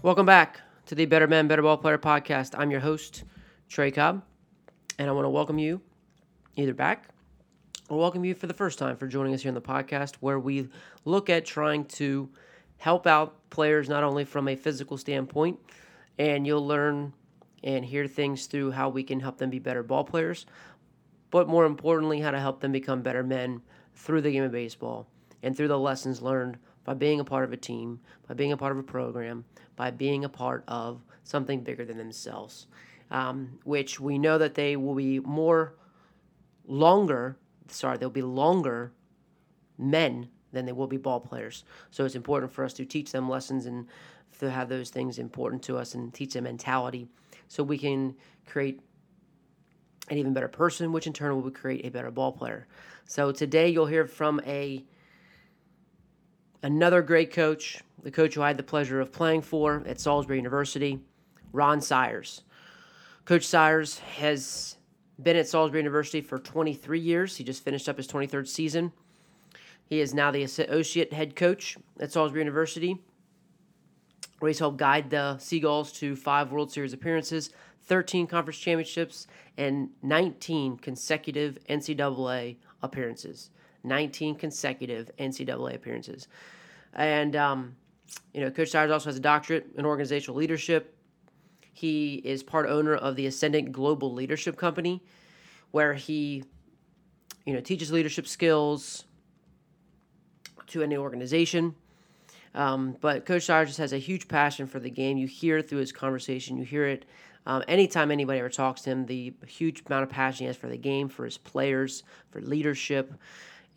Welcome back to the Better Man, Better Ball Player podcast. I'm your host, Trey Cobb, and I want to welcome you either back or welcome you for the first time for joining us here on the podcast, where we look at trying to help out players not only from a physical standpoint, and you'll learn and hear things through how we can help them be better ball players, but more importantly, how to help them become better men through the game of baseball and through the lessons learned by being a part of a team, by being a part of a program, by being a part of something bigger than themselves, um, which we know that they will be more longer, sorry, they'll be longer men than they will be ball players. So it's important for us to teach them lessons and to have those things important to us and teach them mentality so we can create an even better person, which in turn will create a better ball player. So today you'll hear from a another great coach, the coach who I had the pleasure of playing for at Salisbury University, Ron Siers. Coach Siers has been at Salisbury University for 23 years. He just finished up his 23rd season. He is now the associate head coach at Salisbury University, where he's helped guide the Seagulls to five World Series appearances, 13 conference championships, and 19 consecutive NCAA appearances. 19 consecutive NCAA appearances. And, um, you know, Coach Siers also has a doctorate in organizational leadership. He is part owner of the Ascendant Global Leadership Company, where he, you know, teaches leadership skills to any organization. Um, but Coach Siers just has a huge passion for the game. You hear through his conversation. You hear it um, anytime anybody ever talks to him, the huge amount of passion he has for the game, for his players, for leadership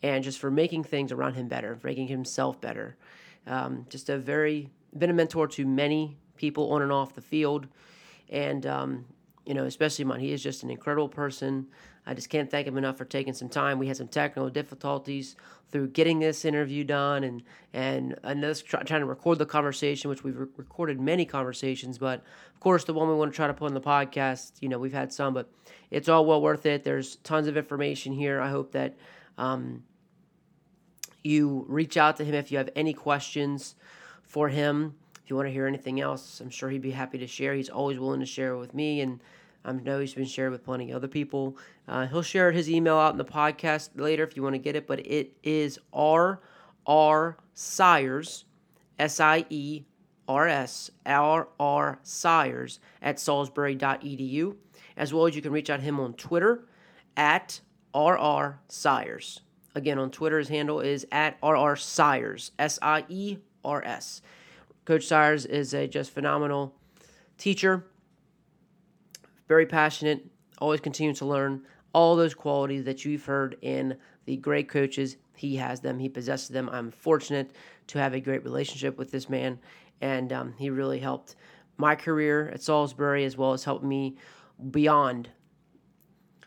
and just for making things around him better, making himself better. Um, just a very been a mentor to many people on and off the field, and um, you know, especially mine. He is just an incredible person. I just can't thank him enough for taking some time. We had some technical difficulties through getting this interview done, and and another try, trying to record the conversation, which we've re- recorded many conversations, but of course the one we want to try to put on the podcast, you know, we've had some, but it's all well worth it. There's tons of information here. I hope that. Um, you reach out to him if you have any questions for him. If you want to hear anything else, I'm sure he'd be happy to share. He's always willing to share with me, and I know he's been shared with plenty of other people. Uh, he'll share his email out in the podcast later if you want to get it, but it is R R Siers, S I E R S R R Siers at salisbury.edu, as well as you can reach out to him on Twitter at R R Siers. Again, on Twitter, his handle is at RR Siers, S I E R S. Coach Siers is a just phenomenal teacher, very passionate, always continues to learn all those qualities that you've heard in the great coaches. He has them, he possesses them. I'm fortunate to have a great relationship with this man, and um, he really helped my career at Salisbury as well as helped me beyond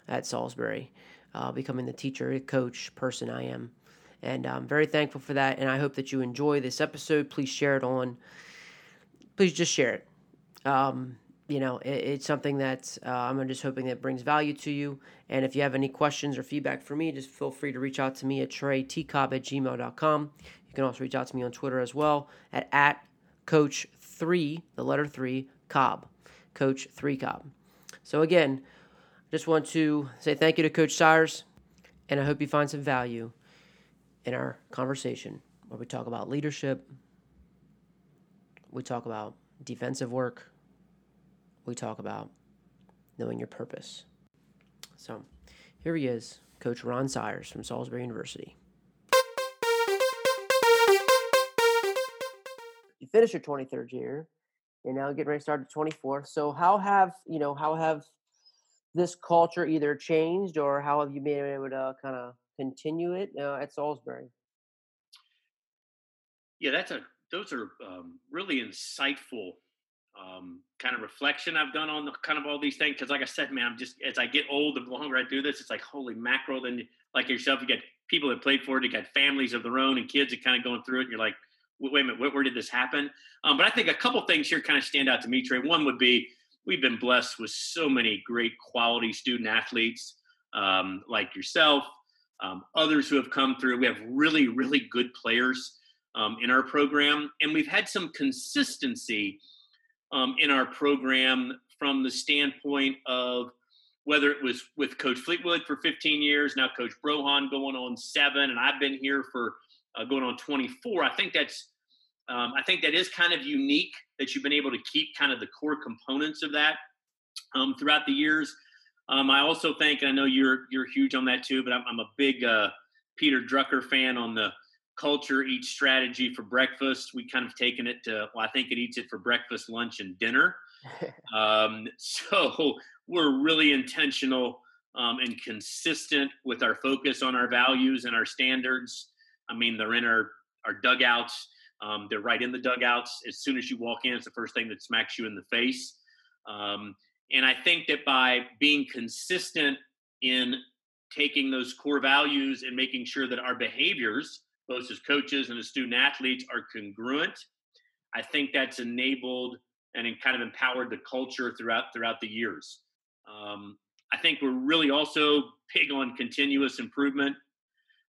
at Salisbury uh, becoming the teacher, coach, person I am. And I'm very thankful for that. And I hope that you enjoy this episode. Please share it on. Please just share it. Um, you know, it, it's something that uh, I'm just hoping that brings value to you. And if you have any questions or feedback for me, just feel free to reach out to me at treytcobb at gmail.com. You can also reach out to me on Twitter as well at, at coach3, the letter 3, Cobb. Coach 3 Cobb. So again, just want to say thank you to Coach Siers, and I hope you find some value in our conversation where we talk about leadership, we talk about defensive work, we talk about knowing your purpose. So here he is, Coach Ron Siers from Salisbury University. You finished your 23rd year. You're now getting ready to start the 24th. So how have, you know, how have this culture either changed or how have you been able to kind of continue it uh, at Salisbury? Yeah, that's a those are um, really insightful um, kind of reflection I've done on the, kind of all these things. Because like I said, man, I'm just as I get old, the longer I do this, it's like holy mackerel. Then like yourself, you get people that played for it, you got families of their own and kids that kind of going through it. And you're like, wait a minute, where, where did this happen? Um, but I think a couple things here kind of stand out to me, Trey. One would be we've been blessed with so many great quality student athletes um, like yourself, um, others who have come through. We have really, really good players um, in our program, and we've had some consistency um, in our program from the standpoint of whether it was with Coach Fleetwood for 15 years, now Coach Brohawn going on seven, and I've been here for uh, going on 24. I think that's um, I think that is kind of unique that you've been able to keep kind of the core components of that um, throughout the years. Um, I also think, and I know you're you're huge on that too, but I'm, I'm a big uh, Peter Drucker fan on the culture eats strategy for breakfast. We kind of taken it to well, I think it eats it for breakfast, lunch, and dinner. um, so we're really intentional um, and consistent with our focus on our values and our standards. I mean, they're in our our dugouts. Um, they're right in the dugouts. As soon as you walk in, it's the first thing that smacks you in the face. Um, and I think that by being consistent in taking those core values and making sure that our behaviors, both as coaches and as student athletes, are congruent, I think that's enabled and kind of empowered the culture throughout throughout the years. Um, I think we're really also big on continuous improvement.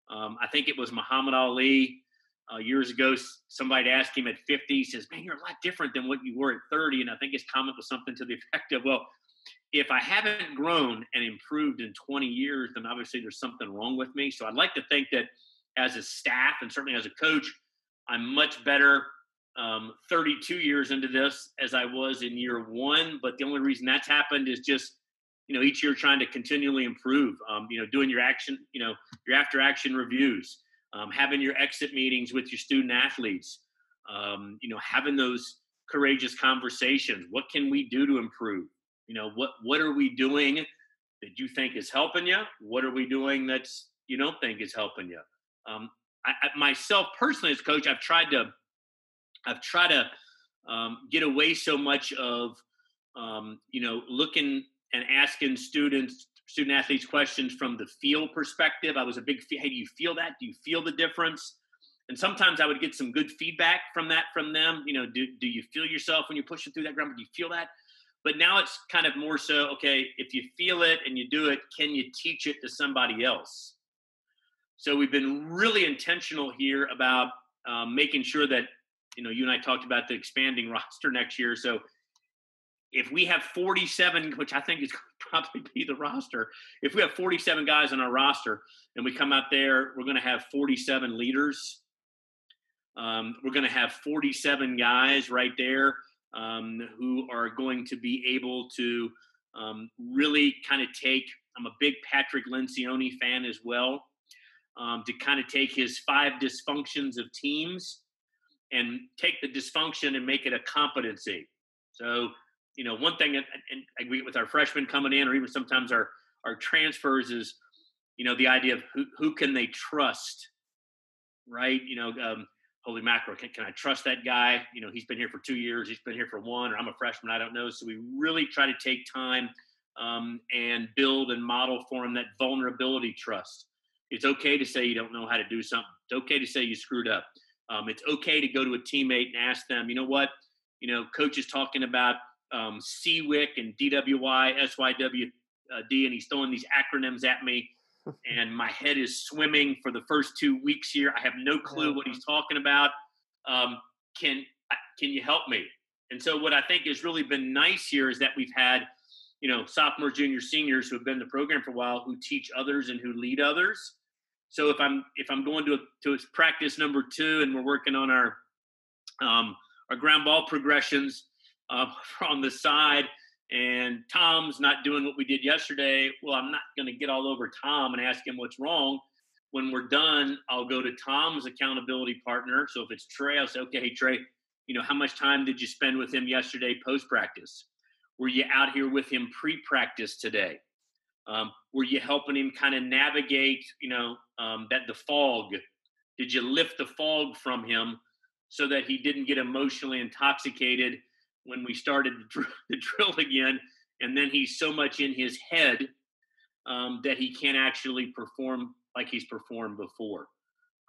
Um, I think it was Muhammad Ali uh, years ago. Somebody asked him at 50, he says, Man, you're a lot different than what you were at 30. And I think his comment was something to the effect of, Well, if I haven't grown and improved in 20 years, then obviously there's something wrong with me. So I'd like to think that as a staff and certainly as a coach, I'm much better um, 32 years into this as I was in year one. But the only reason that's happened is just you know each year trying to continually improve um, you know doing your action you know your after action reviews um, having your exit meetings with your student athletes um, you know having those courageous conversations. What can we do to improve? You know what what are we doing that you think is helping you what are we doing that's you don't think is helping you um, I, I, myself personally as coach i've tried to i've tried to um, get away so much of um, you know looking and asking students student athletes questions from the feel perspective. I was a big hey do you feel that? Do you feel the difference? And sometimes i would get some good feedback from that from them you know do, do you feel yourself when you're pushing through that ground? Do you feel that? But now it's kind of more so okay if you feel it and you do it can you teach it to somebody else? So we've been really intentional here about um, making sure that you know you and i talked about the expanding roster next year. So if we have 47 which i think is probably be the roster if we have 47 guys on our roster and we come out there we're going to have 47 leaders um, we're going to have 47 guys right there um, who are going to be able to um, really kind of take. I'm a big Patrick Lencioni fan as well. Um, to kind of take his five dysfunctions of teams and take the dysfunction and make it a competency. So, you know, one thing, and, and we, with our freshmen coming in, or even sometimes our our transfers, is you know the idea of who who can they trust, right? You know, um, holy mackerel, can, can I trust that guy? You know, he's been here for two years, he's been here for one, or I'm a freshman, I don't know. So we really try to take time um, and build and model for him that vulnerability trust. It's okay to say you don't know how to do something. It's okay to say you screwed up. Um, it's okay to go to a teammate and ask them, you know what? You know, coach is talking about um, CWIC and DWI, SYWD, and he's throwing these acronyms at me and my head is swimming for the first two weeks here. I have no clue what he's talking about. Um, can can you help me? And so, what I think has really been nice here is that we've had, you know, sophomores, juniors, seniors who have been in the program for a while, who teach others and who lead others. So if I'm if I'm going to a, to practice number two and we're working on our um, our ground ball progressions uh, on the side, and Tom's not doing what we did yesterday, well, I'm not going to get all over Tom and ask him what's wrong. When we're done, I'll go to Tom's accountability partner. So if it's Trey, I'll say, okay, hey, Trey, you know, how much time did you spend with him yesterday post practice? Were you out here with him pre practice today? Um, were you helping him kind of navigate, you know, um, that the fog? Did you lift the fog from him so that he didn't get emotionally intoxicated when we started the, dr- the drill again, and then he's so much in his head um, that he can't actually perform like he's performed before.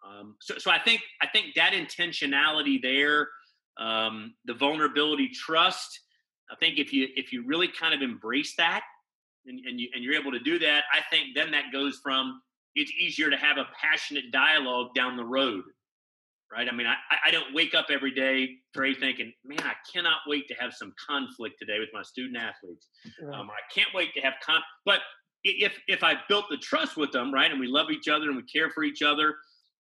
Um, so, so I think I think that intentionality there, um, the vulnerability, trust. I think if you if you really kind of embrace that, and, and you and you're able to do that, I think then that goes from it's easier to have a passionate dialogue down the road right? I mean, I, I don't wake up every day, Trey, thinking, man, I cannot wait to have some conflict today with my student athletes. Right. Um, I can't wait to have con. But if if I built the trust with them, right, and we love each other and we care for each other,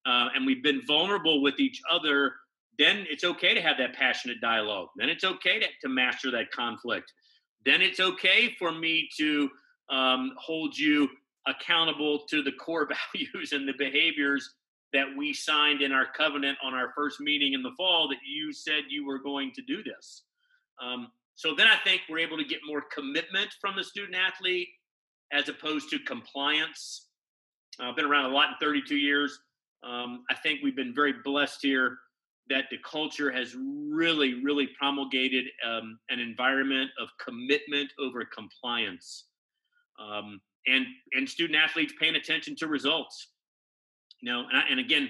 uh, and we've been vulnerable with each other, then it's okay to have that passionate dialogue. Then it's okay to, to master that conflict. Then it's okay for me to um, hold you accountable to the core values and the behaviors that we signed in our covenant on our first meeting in the fall that you said you were going to do this. Um, so then I think we're able to get more commitment from the student athlete as opposed to compliance. I've been around a lot in 32 years. Um, I think we've been very blessed here that the culture has really, really promulgated um, an environment of commitment over compliance, um, and and student athletes paying attention to results. You know, and, I, and again,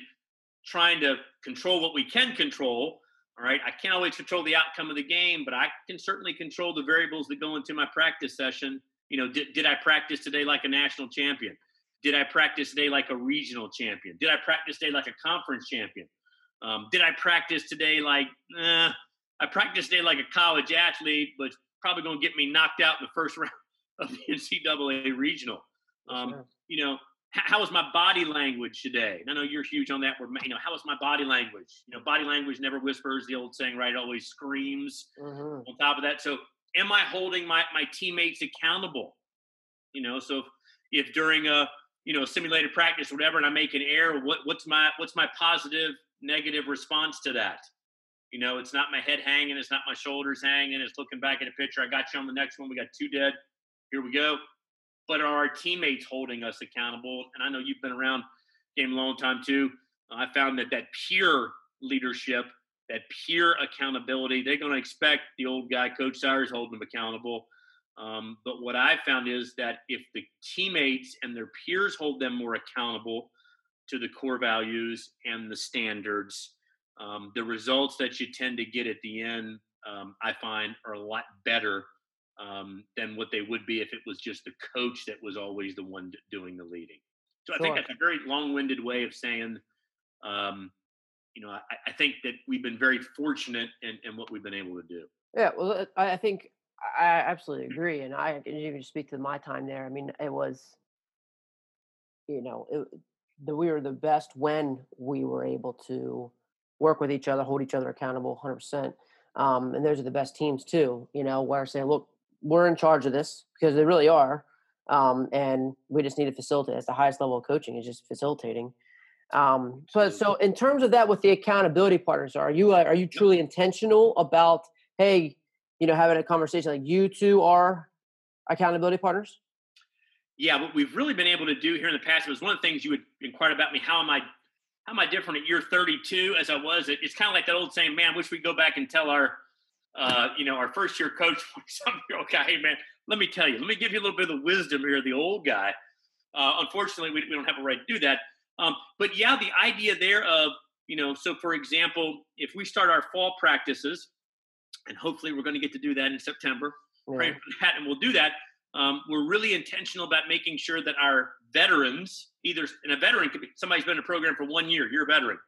trying to control what we can control. All right, I can't always control the outcome of the game, but I can certainly control the variables that go into my practice session. You know, did, did I practice today like a national champion? Did I practice today like a regional champion? Did I practice today like a conference champion? Um, did I practice today like, eh, I practiced today like a college athlete, but probably going to get me knocked out in the first round of the NCAA regional. Um. You know, how was my body language today? I know you're huge on that. Where you know, how was my body language? You know, body language never whispers. The old saying, right? Always screams. Mm-hmm. On top of that, so am I holding my my teammates accountable? You know, so if, if during a you know simulated practice, whatever, and I make an error, what what's my what's my positive negative response to that? You know, it's not my head hanging, it's not my shoulders hanging, it's looking back at a picture. I got you on the next one. We got two dead. Here we go but are our teammates holding us accountable? And I know you've been around game a long time too. I found that that peer leadership, that peer accountability, they're going to expect the old guy, Coach Siers, holding them accountable. Um, but what I found is that if the teammates and their peers hold them more accountable to the core values and the standards, um, the results that you tend to get at the end, um, I find, are a lot better um, than what they would be if it was just the coach that was always the one doing the leading. So I think that's a very long-winded way of saying, um, you know, I, I, think that we've been very fortunate in, in, what we've been able to do. Yeah, well, uh, I think I absolutely agree, and I can even speak to my time there. I mean, it was, you know, it, the, we were the best when we were able to work with each other, hold each other accountable, hundred um, percent. And those are the best teams too. You know, where I say, look, we're in charge of this because they really are. Um, and we just need to facilitate. It's the highest level of coaching is just facilitating. Um, so, so in terms of that, with the accountability partners, are you uh, are you truly intentional about hey, you know, having a conversation like you two are accountability partners? Yeah, what we've really been able to do here in the past was one of the things you would inquire about me. How am I? How am I different at year 32 as I was? It's kind of like that old saying, "Man, I wish we go back and tell our uh, you know, our first year coach, some year old guy, hey man, let me tell you, let me give you a little bit of the wisdom here, the old guy. Uh, unfortunately, we, we don't have a right to do that. Um, but yeah, the idea there of, you know, so for example, if we start our fall practices, and hopefully we're going to get to do that in September, yeah. praying for that, and we'll do that. Um, we're really intentional about making sure that our veterans, either, and a veteran could be somebody's been in a program for one year, you're a veteran,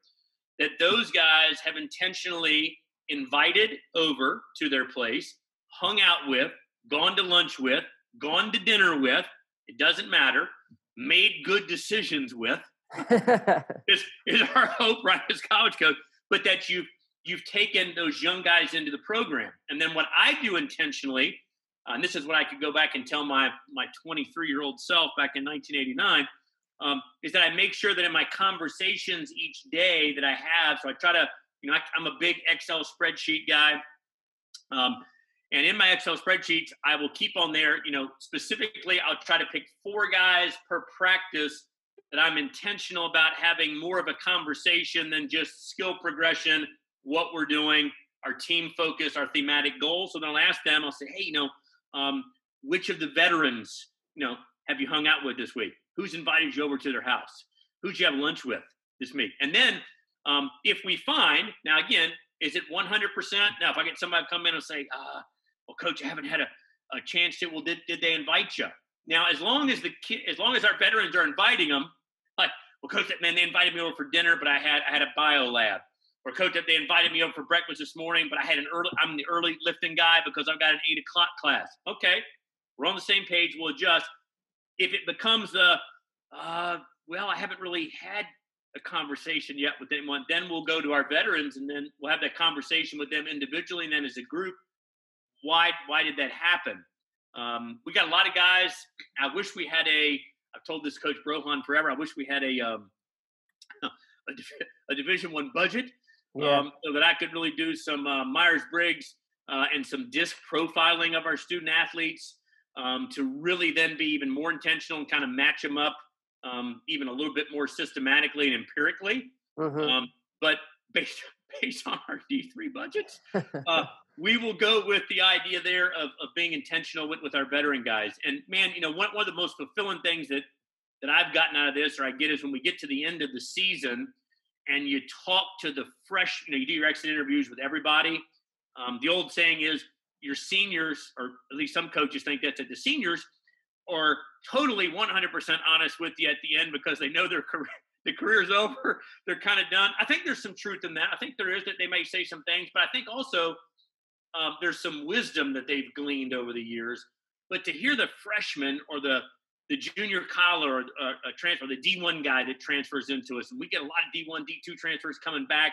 that those guys have intentionally invited over to their place, hung out with, gone to lunch with, gone to dinner with, it doesn't matter, made good decisions with. is, is our hope, right, as college coach, but that you've you've taken those young guys into the program. And then what I do intentionally, uh, and this is what I could go back and tell my my 23 year old self back in 1989, um, is that I make sure that in my conversations each day that I have, so I try to you know, I, am a big Excel spreadsheet guy. Um, and in my Excel spreadsheets, I will keep on there, you know, specifically, I'll try to pick four guys per practice that I'm intentional about having more of a conversation than just skill progression, what we're doing, our team focus, our thematic goals. So then I'll ask them, I'll say, hey, you know, um, which of the veterans, you know, have you hung out with this week? Who's invited you over to their house? Who'd you have lunch with this week? And then um, if we find, now again, is it 100%? Now, if I get somebody come in and say, uh, well, coach, I haven't had a, a chance to, well, did, did they invite you? Now, as long as the kid, as long as our veterans are inviting them, like, well, coach, man, they invited me over for dinner, but I had, I had a bio lab. or coach, that they invited me over for breakfast this morning, but I had an early, I'm the early lifting guy because I've got an eight o'clock class. Okay, we're on the same page. We'll adjust. If it becomes a, uh, well, I haven't really had a conversation yet with anyone, then we'll go to our veterans and then we'll have that conversation with them individually and then as a group. Why, why did that happen? Um, we got a lot of guys. I wish we had a. I've told this coach Brohawn forever. I wish we had a um, a, a, Division One budget yeah. um, so that I could really do some uh, Myers Briggs uh, and some disc profiling of our student athletes um, to really then be even more intentional and kind of match them up um, even a little bit more systematically and empirically. Mm-hmm. Um, but based based on our D three budgets, uh, we will go with the idea there of, of being intentional with, with our veteran guys. And man, you know, one, one of the most fulfilling things that that I've gotten out of this or I get is when we get to the end of the season and you talk to the fresh, you know, you do your exit interviews with everybody. Um, the old saying is your seniors, or at least some coaches think that the seniors are totally 100% honest with you at the end because they know their career, the career's over. They're kind of done. I think there's some truth in that. I think there is that they may say some things, but I think also um, there's some wisdom that they've gleaned over the years. But to hear the freshman or the the junior collar or uh, a transfer, the D1 guy that transfers into us, and we get a lot of D1, D2 transfers coming back.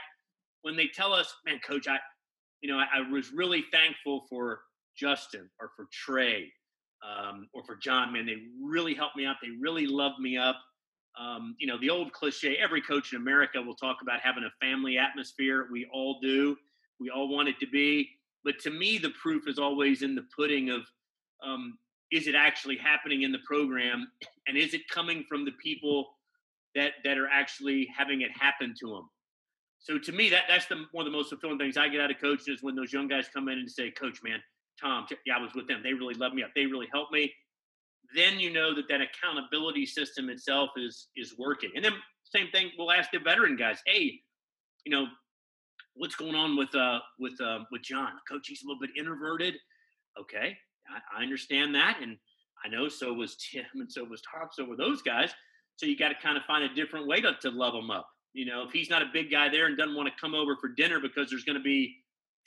When they tell us, man, coach, I, you know, I, I was really thankful for Justin or for Trey um, or for John. Man, they really helped me out. They really loved me up. Um, you know, the old cliche, every coach in America will talk about having a family atmosphere. We all do. We all want it to be. But to me, the proof is always in the pudding of um, is it actually happening in the program, and is it coming from the people that that are actually having it happen to them? So to me, that that's the one of the most fulfilling things I get out of coaching is when those young guys come in and say, "Coach, man, Tom, yeah, I was with them. They really loved me up. They really helped me." Then you know that that accountability system itself is is working. And then same thing, we'll ask the veteran guys, "Hey, you know, what's going on with uh with uh with John? Coach, he's a little bit introverted. Okay, I, I understand that, and I know so was Tim, and so was Tom, so were those guys. So you got to kind of find a different way to, to love them up. You know, if he's not a big guy there and doesn't want to come over for dinner because there's going to be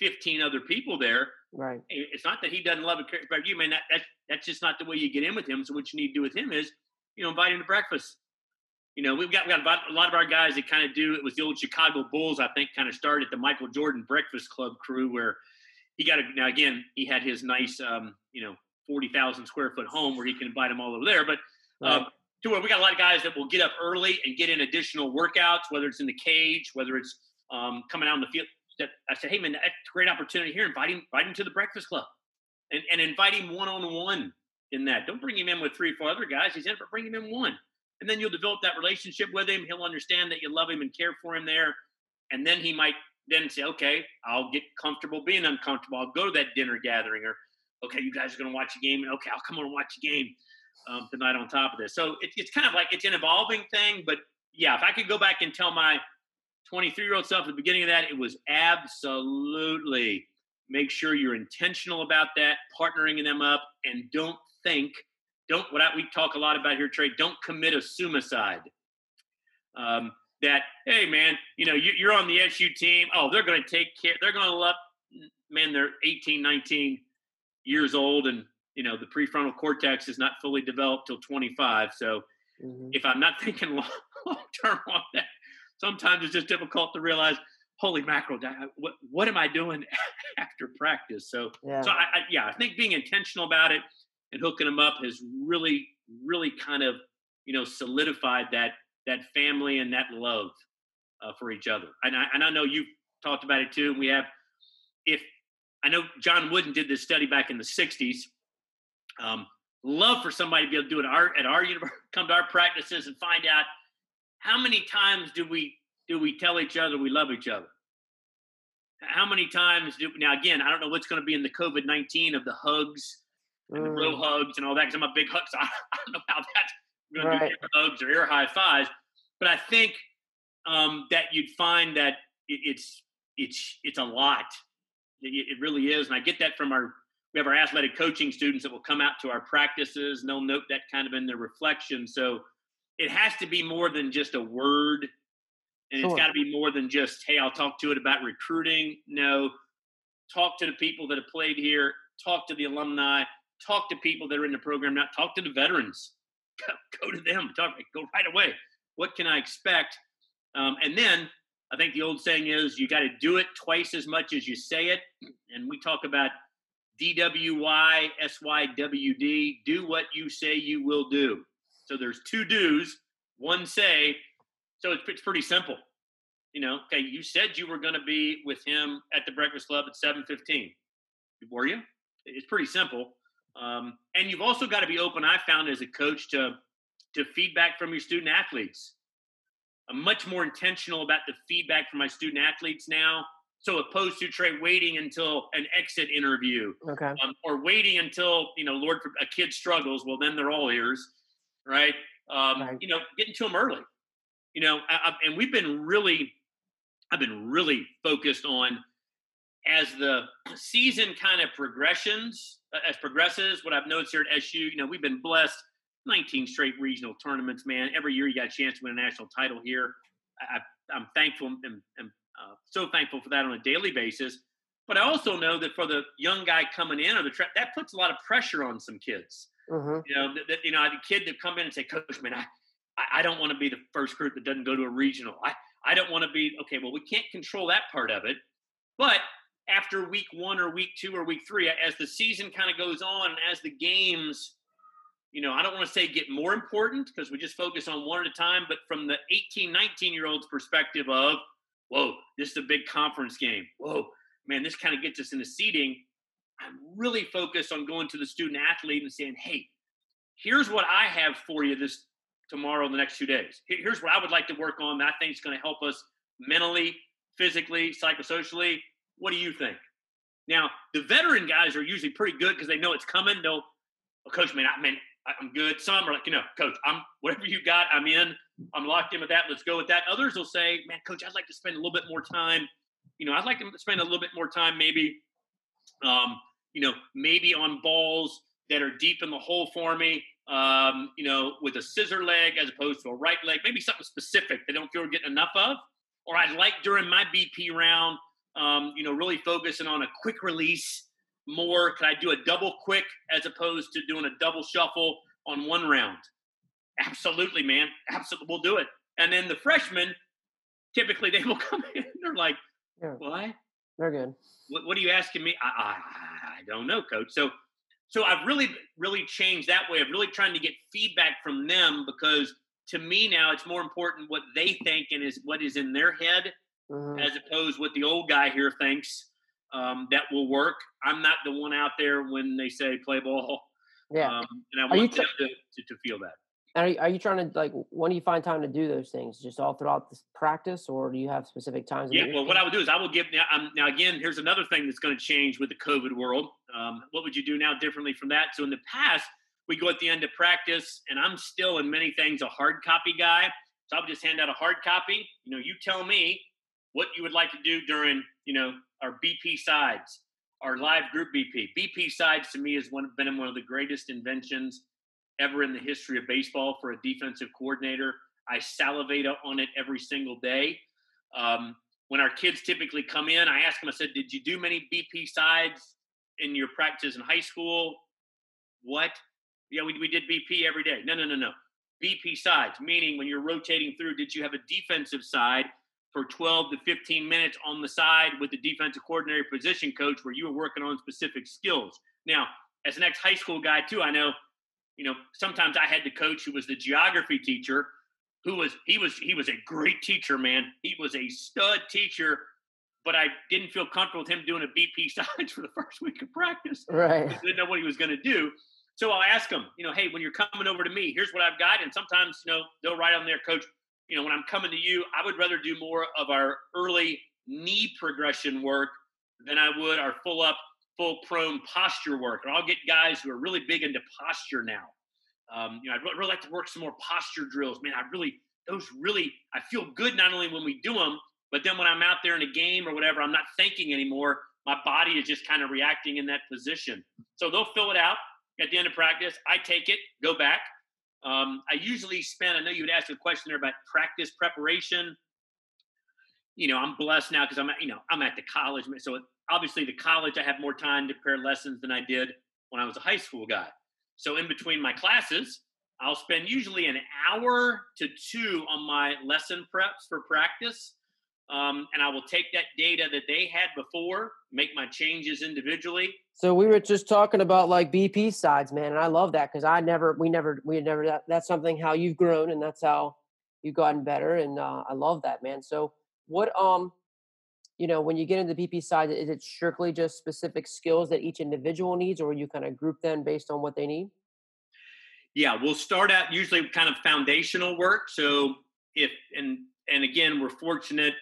15 other people there, right? It's not that he doesn't love it about you, man. That, that that's just not the way you get in with him. So what you need to do with him is, you know, invite him to breakfast you know, we've got, we got a lot of our guys that kind of do it was the old Chicago Bulls, I think, kind of started the Michael Jordan Breakfast Club crew where he got a, now again, he had his nice, um, you know, 40,000 square foot home where he can invite them all over there. But um, to where we got a lot of guys that will get up early and get in additional workouts, whether it's in the cage, whether it's um, coming out in the field. That I said, hey man, that's a great opportunity here. Invite him, invite him to the breakfast club, and, and invite him one on one in that. Don't bring him in with three, or four other guys. He's in, but bring him in one and then you'll develop that relationship with him. He'll understand that you love him and care for him there, and then he might then say, "Okay, I'll get comfortable being uncomfortable. I'll go to that dinner gathering, or okay, you guys are going to watch a game, and okay, I'll come on and watch a game um, tonight on top of this." So it, it's kind of like it's an evolving thing, but yeah, if I could go back and tell my 23 year old self at the beginning of that, it was absolutely make sure you're intentional about that, partnering them up, and don't think don't what I, we talk a lot about here, Trey. Don't commit assumicide. Um, that hey man, you know you, are on the SU team. Oh, they're going to take care. They're going to love. Man, they're 18, 19 years old, and you know the prefrontal cortex is not fully developed till 25. So mm-hmm. if I'm not thinking long, long term on that, sometimes it's just difficult to realize. Holy mackerel! What, what am I doing after practice? So, yeah. so I, I, yeah, I think being intentional about it and hooking them up has really, really kind of, you know, solidified that that family and that love uh, for each other. And I, and I know you've talked about it too. We have, if I know John Wooden did this study back in the '60s. Um, love for somebody to be able to do it at our, at our university, come to our practices and find out how many times do we do we tell each other we love each other? How many times do now again? I don't know what's going to be in the COVID nineteen of the hugs and the bro mm. hugs and all that because I'm a big hug. So I, don't know how that's going right. to do ear hugs or ear high fives. But I think um, that you'd find that it, it's it's it's a lot. It, it, really is, and I get that from our we have our athletic coaching students that will come out to our practices and they'll note that kind of in their reflection. So it has to be more than just a word. And Sure. it's got to be more than just, hey, I'll talk to it about recruiting. No, talk to the people that have played here, talk to the alumni, talk to people that are in the program now, talk to the veterans. Go, go to them, talk, go right away. What can I expect? Um, and then I think the old saying is you got to do it twice as much as you say it. And we talk about DWY, SYWD, do what you say you will do. So there's two do's, one say. So it's, it's pretty simple. You know, okay, you said you were going to be with him at the Breakfast Club at 7:15. Were you? It's pretty simple. Um, and you've also got to be open. I found as a coach to to feedback from your student athletes. I'm much more intentional about the feedback from my student athletes now. So opposed to Trey waiting until an exit interview Okay. um, or waiting until you know, Lord, a kid struggles. Well, then they're all ears, right? Um, Right. You know, getting to them early. You know, I, I, and we've been really, I've been really focused on as the season kind of progressions, uh, as progresses. What I've noticed here at SU, you know, we've been blessed. 19 straight regional tournaments, man. Every year you got a chance to win a national title here. I, I'm thankful and, and uh, so thankful for that on a daily basis. But I also know that for the young guy coming in or the tra- that puts a lot of pressure on some kids. Hmm You know, that, you know, the kid that come in and say, "Coach, man, I, I, I don't want to be the first group that doesn't go to a regional. I, I don't want to be okay. Well, we can't control that part of it, but after week one or week two or week three, as the season kind of goes on, as the games, you know, I don't want to say get more important because we just focus on one at a time, but from the 18, 19 year olds perspective of, whoa, this is a big conference game. Whoa, man, this kind of gets us into seeding. I'm really focused on going to the student athlete and saying, hey, here's what I have for you this tomorrow, the next two days. Here's what I would like to work on that I think is going to help us mentally, physically, psychosocially. What do you think? Now, the veteran guys are usually pretty good because they know it's coming. They'll, coach, man, I, man, I- I'm good. Some are like, you know, coach, I'm whatever you got, I'm in. I'm locked in with that. Let's go with that. Others will say, man, coach, I'd like to spend a little bit more time. You know, I'd like to spend a little bit more time, maybe, um, you know, maybe on balls that are deep in the hole for me. Um, you know, with a scissor leg as opposed to a right leg, maybe something specific they don't feel we're getting enough of. Or I'd like during my BP round, um, you know, really focusing on a quick release more. Could I do a double quick as opposed to doing a double shuffle on one round? Absolutely, man. Absolutely, we'll do it. And then the freshmen, typically they will come in. They're like, Yeah. "What? They're good. What, what are you asking me? I, I, I don't know, coach." So, so I've really, really changed that way of really trying to get feedback from them because to me now it's more important what they think and is what is in their head hmm as opposed what the old guy here thinks um, that will work. I'm not the one out there when they say play ball. Yeah. Um, and I Are want tr- them to, to, to feel that. Are you, are you trying to like when do you find time to do those things? Just all throughout this practice, or do you have specific times? Yeah, well, what? I would do is I will give now. Um, now again, here's another thing that's going to change with the COVID world. Um, what would you do now differently from that? So in the past, we go at the end of practice, and I'm still in many things a hard copy guy. So I would just hand out a hard copy. You know, you tell me what you would like to do during you know our BP sides, our live group BP. BP sides to me has one been one of the greatest inventions ever in the history of baseball for a defensive coordinator. I salivate on it every single day. Um, when our kids typically come in, I ask them, I said, Did you do many BP sides in your practices in high school? What? Yeah, we, we did BP every day. No, no, no, no. BP sides, meaning when you're rotating through, did you have a defensive side for 12 to 15 minutes on the side with the defensive coordinator position coach where you were working on specific skills? Now, as an ex high school guy, too, I know, you know, sometimes I had the coach who was the geography teacher who was he was he was a great teacher, man. He was a stud teacher, but I didn't feel comfortable with him doing a BP sides for the first week of practice. right. Didn't know what he was going to do. So I'll ask him, you know, hey, when you're coming over to me, here's what I've got. And sometimes, you know, they'll write on there, coach, you know, when I'm coming to you, I would rather do more of our early knee progression work than I would our full up, full prone posture work. Or I'll get guys who are really big into posture now. Um, you know, I'd really like to work some more posture drills. Man, I really, those really, I feel good not only when we do them, but then when I'm out there in a game or whatever, I'm not thinking anymore. My body is just kind of reacting in that position. So they'll fill it out at the end of practice. I take it, go back. Um, I usually spend, I know you would ask a question there about practice preparation. you know, I'm blessed now because I'm at, you know, I'm at the college. So obviously the college, I have more time to prepare lessons than I did when I was a high school guy. So in between my classes, I'll spend usually an hour to two on my lesson preps for practice. Um, and I will take that data that they had before, make my changes individually. So we were just talking about like BP sides, man, and I love that because I never, we never, we never. That, that's something how you've grown, and that's how you've gotten better, and uh, I love that, man. So what, um, you know, when you get into the BP side, is it strictly just specific skills that each individual needs, or you kind of group them based on what they need? Yeah, we'll start out usually kind of foundational work. So if and and again, we're fortunate.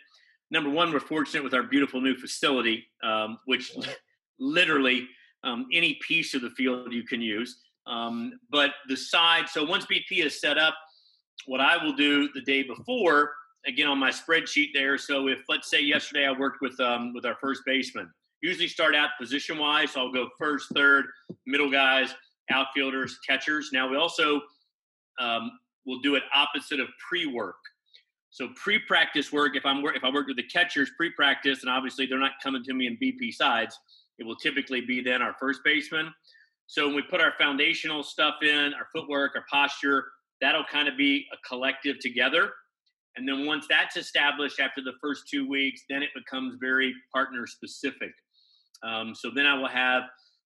Number one, we're fortunate with our beautiful new facility, um, which literally um, any piece of the field you can use. Um, but the side, so once BP is set up, what I will do the day before again on my spreadsheet there. So if let's say yesterday I worked with um, with our first baseman, usually start out position wise. So I'll go first, third, middle guys, outfielders, catchers. Now we also um, will do it opposite of pre work. So pre-practice work, if I'm if I worked with the catchers pre-practice, and obviously they're not coming to me in BP sides, it will typically be then our first baseman. So when we put our foundational stuff in, our footwork, our posture, that'll kind of be a collective together. And then once that's established after the first two weeks, then it becomes very partner specific. Um, so then I will have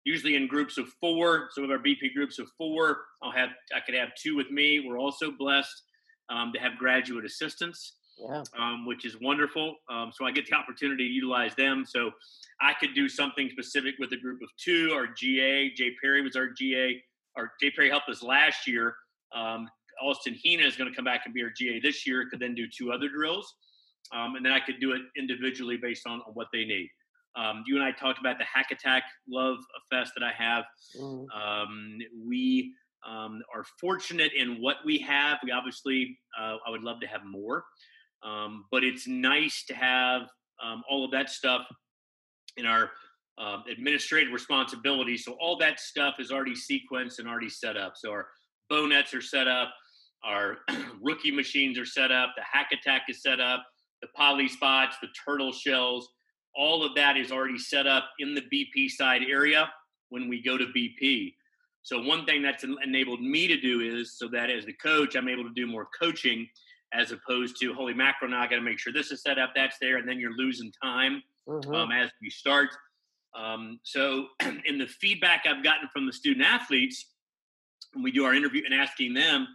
usually in groups of four. Some of our BP groups of four. I'll have I could have two with me. We're also blessed um, to have graduate assistants, yeah. um, which is wonderful. Um, so I get the opportunity to utilize them. So I could do something specific with a group of two. Our GA, Jay Perry was our GA. Our Jay Perry helped us last year. Austin Hina is going to come back and be our GA this year. Could then do two other drills, um, and then I could do it individually based on, on what they need. Um, you and I talked about the Hack Attack Love Fest that I have. Mm. Um, we um, are fortunate in what we have. We obviously, uh, I would love to have more, um, but it's nice to have um, all of that stuff in our uh, administrative responsibility. So all that stuff is already sequenced and already set up. So our bow nets are set up, our rookie machines are set up, the hack attack is set up, the poly spots, the turtle shells, all of that is already set up in the BP side area when we go to BP. So one thing that's enabled me to do is so that as the coach, I'm able to do more coaching as opposed to holy macro. Now I got to make sure this is set up, that's there, and then you're losing time mm-hmm. um, as we start. Um, so in the feedback I've gotten from the student athletes, when we do our interview and asking them,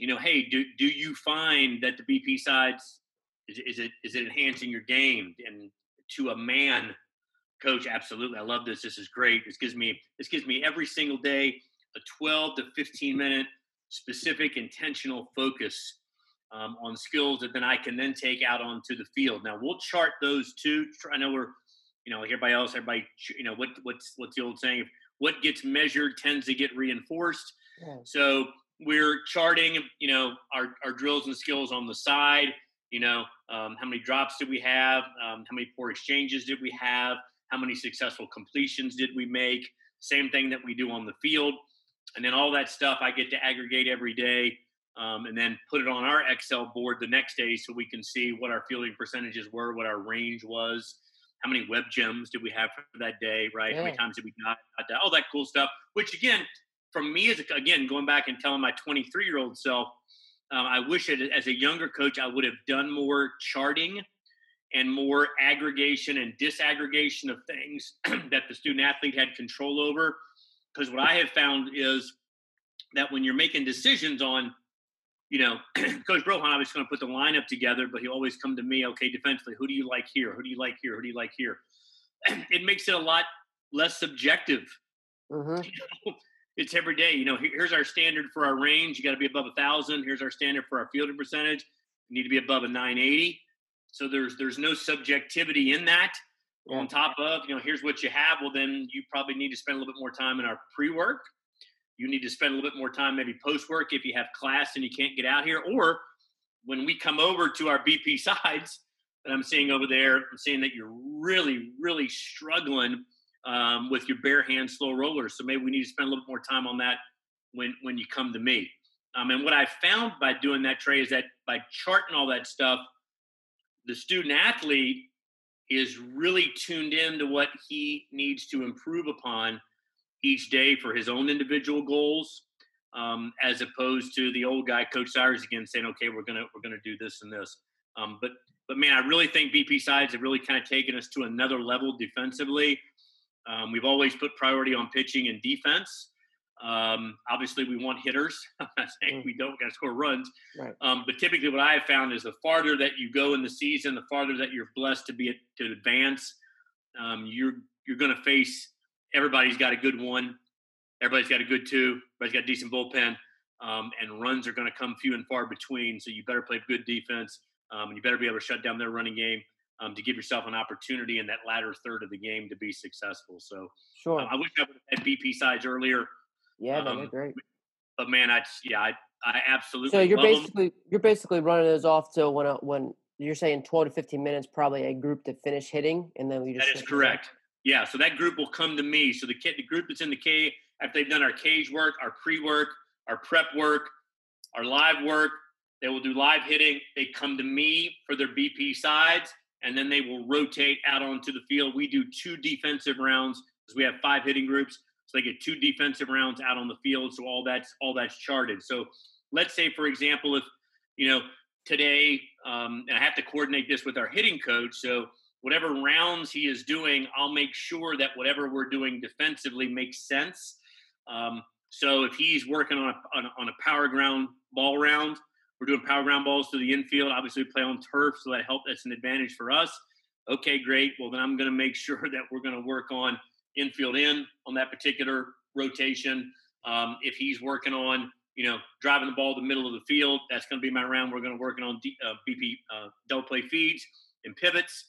you know, hey, do do you find that the BP sides is, is it is it enhancing your game? And to a man coach absolutely i love this this is great this gives me this gives me every single day a 12 to 15 minute specific intentional focus um, on skills that then i can then take out onto the field now we'll chart those two i know we're you know like everybody else everybody you know what what's what's the old saying what gets measured tends to get reinforced yeah. so we're charting you know our, our drills and skills on the side you know um, how many drops did we have um, how many poor exchanges did we have how many successful completions did we make same thing that we do on the field and then all that stuff i get to aggregate every day um, and then put it on our excel board the next day so we can see what our fielding percentages were what our range was how many web gems did we have for that day right yeah. how many times did we not all that cool stuff which again from me as a, again going back and telling my 23 year old self um, I wish it, as a younger coach, I would have done more charting and more aggregation and disaggregation of things that the student athlete had control over. Because what I have found is that when you're making decisions on, you know, Coach Brohawn obviously going to put the lineup together, but he'll always come to me, okay, defensively, who do you like here? Who do you like here? Who do you like here? it makes it a lot less subjective. Mm-hmm. You know? It's every day. You know, here's our standard for our range. You got to be above a thousand. Here's our standard for our fielding percentage. You need to be above a 980. So there's there's no subjectivity in that. Yeah. On top of, you know, here's what you have. Well, then you probably need to spend a little bit more time in our pre-work. You need to spend a little bit more time maybe post-work if you have class and you can't get out here. Or when we come over to our BP sides that I'm seeing over there, I'm seeing that you're really, really struggling um, with your bare hand slow rollers. So maybe we need to spend a little more time on that when when you come to me. Um, and what I found by doing that, Trey, is that by charting all that stuff, the student athlete is really tuned in to what he needs to improve upon each day for his own individual goals, um, as opposed to the old guy, Coach Siers, again saying, "Okay, we're gonna we're gonna do this and this." Um, but but man, I really think BP sides have really kind of taken us to another level defensively. Um, we've always put priority on pitching and defense. Um, obviously, we want hitters. I'm not saying mm. we don't got to score runs, right. um, but typically, what I have found is the farther that you go in the season, the farther that you're blessed to be to advance. Um, you're you're going to face everybody's got a good one, everybody's got a good two, everybody's got a decent bullpen, um, and runs are going to come few and far between. So you better play good defense, um, and you better be able to shut down their running game. Um, to give yourself an opportunity in that latter third of the game to be successful. So, sure. Uh, I wish I would have had BP sides earlier. Yeah, um, great. But man, I yeah, I, I absolutely. So you're basically them. you're basically running those off to when when you're saying 12 to 15 minutes, probably a group to finish hitting, and then we just. That is correct. Yeah, so that group will come to me. So the kid, the group that's in the K after they've done our cage work, our pre work, our prep work, our live work, they will do live hitting. They come to me for their BP sides, and then they will rotate out onto the field. We do two defensive rounds because we have five hitting groups. So they get two defensive rounds out on the field. So all that's all that's charted. So let's say, for example, if you know today, um, and I have to coordinate this with our hitting coach. So whatever rounds he is doing, I'll make sure that whatever we're doing defensively makes sense. Um, so if he's working on a, on on a power ground ball round, we're doing power ground balls to the infield. Obviously, we play on turf, so that help. That's an advantage for us. Okay, great. Well, then I'm going to make sure that we're going to work on infield in on that particular rotation. Um, if he's working on, you know, driving the ball to the middle of the field, that's going to be my round. We're going to work on D, uh, BP uh, double play feeds and pivots.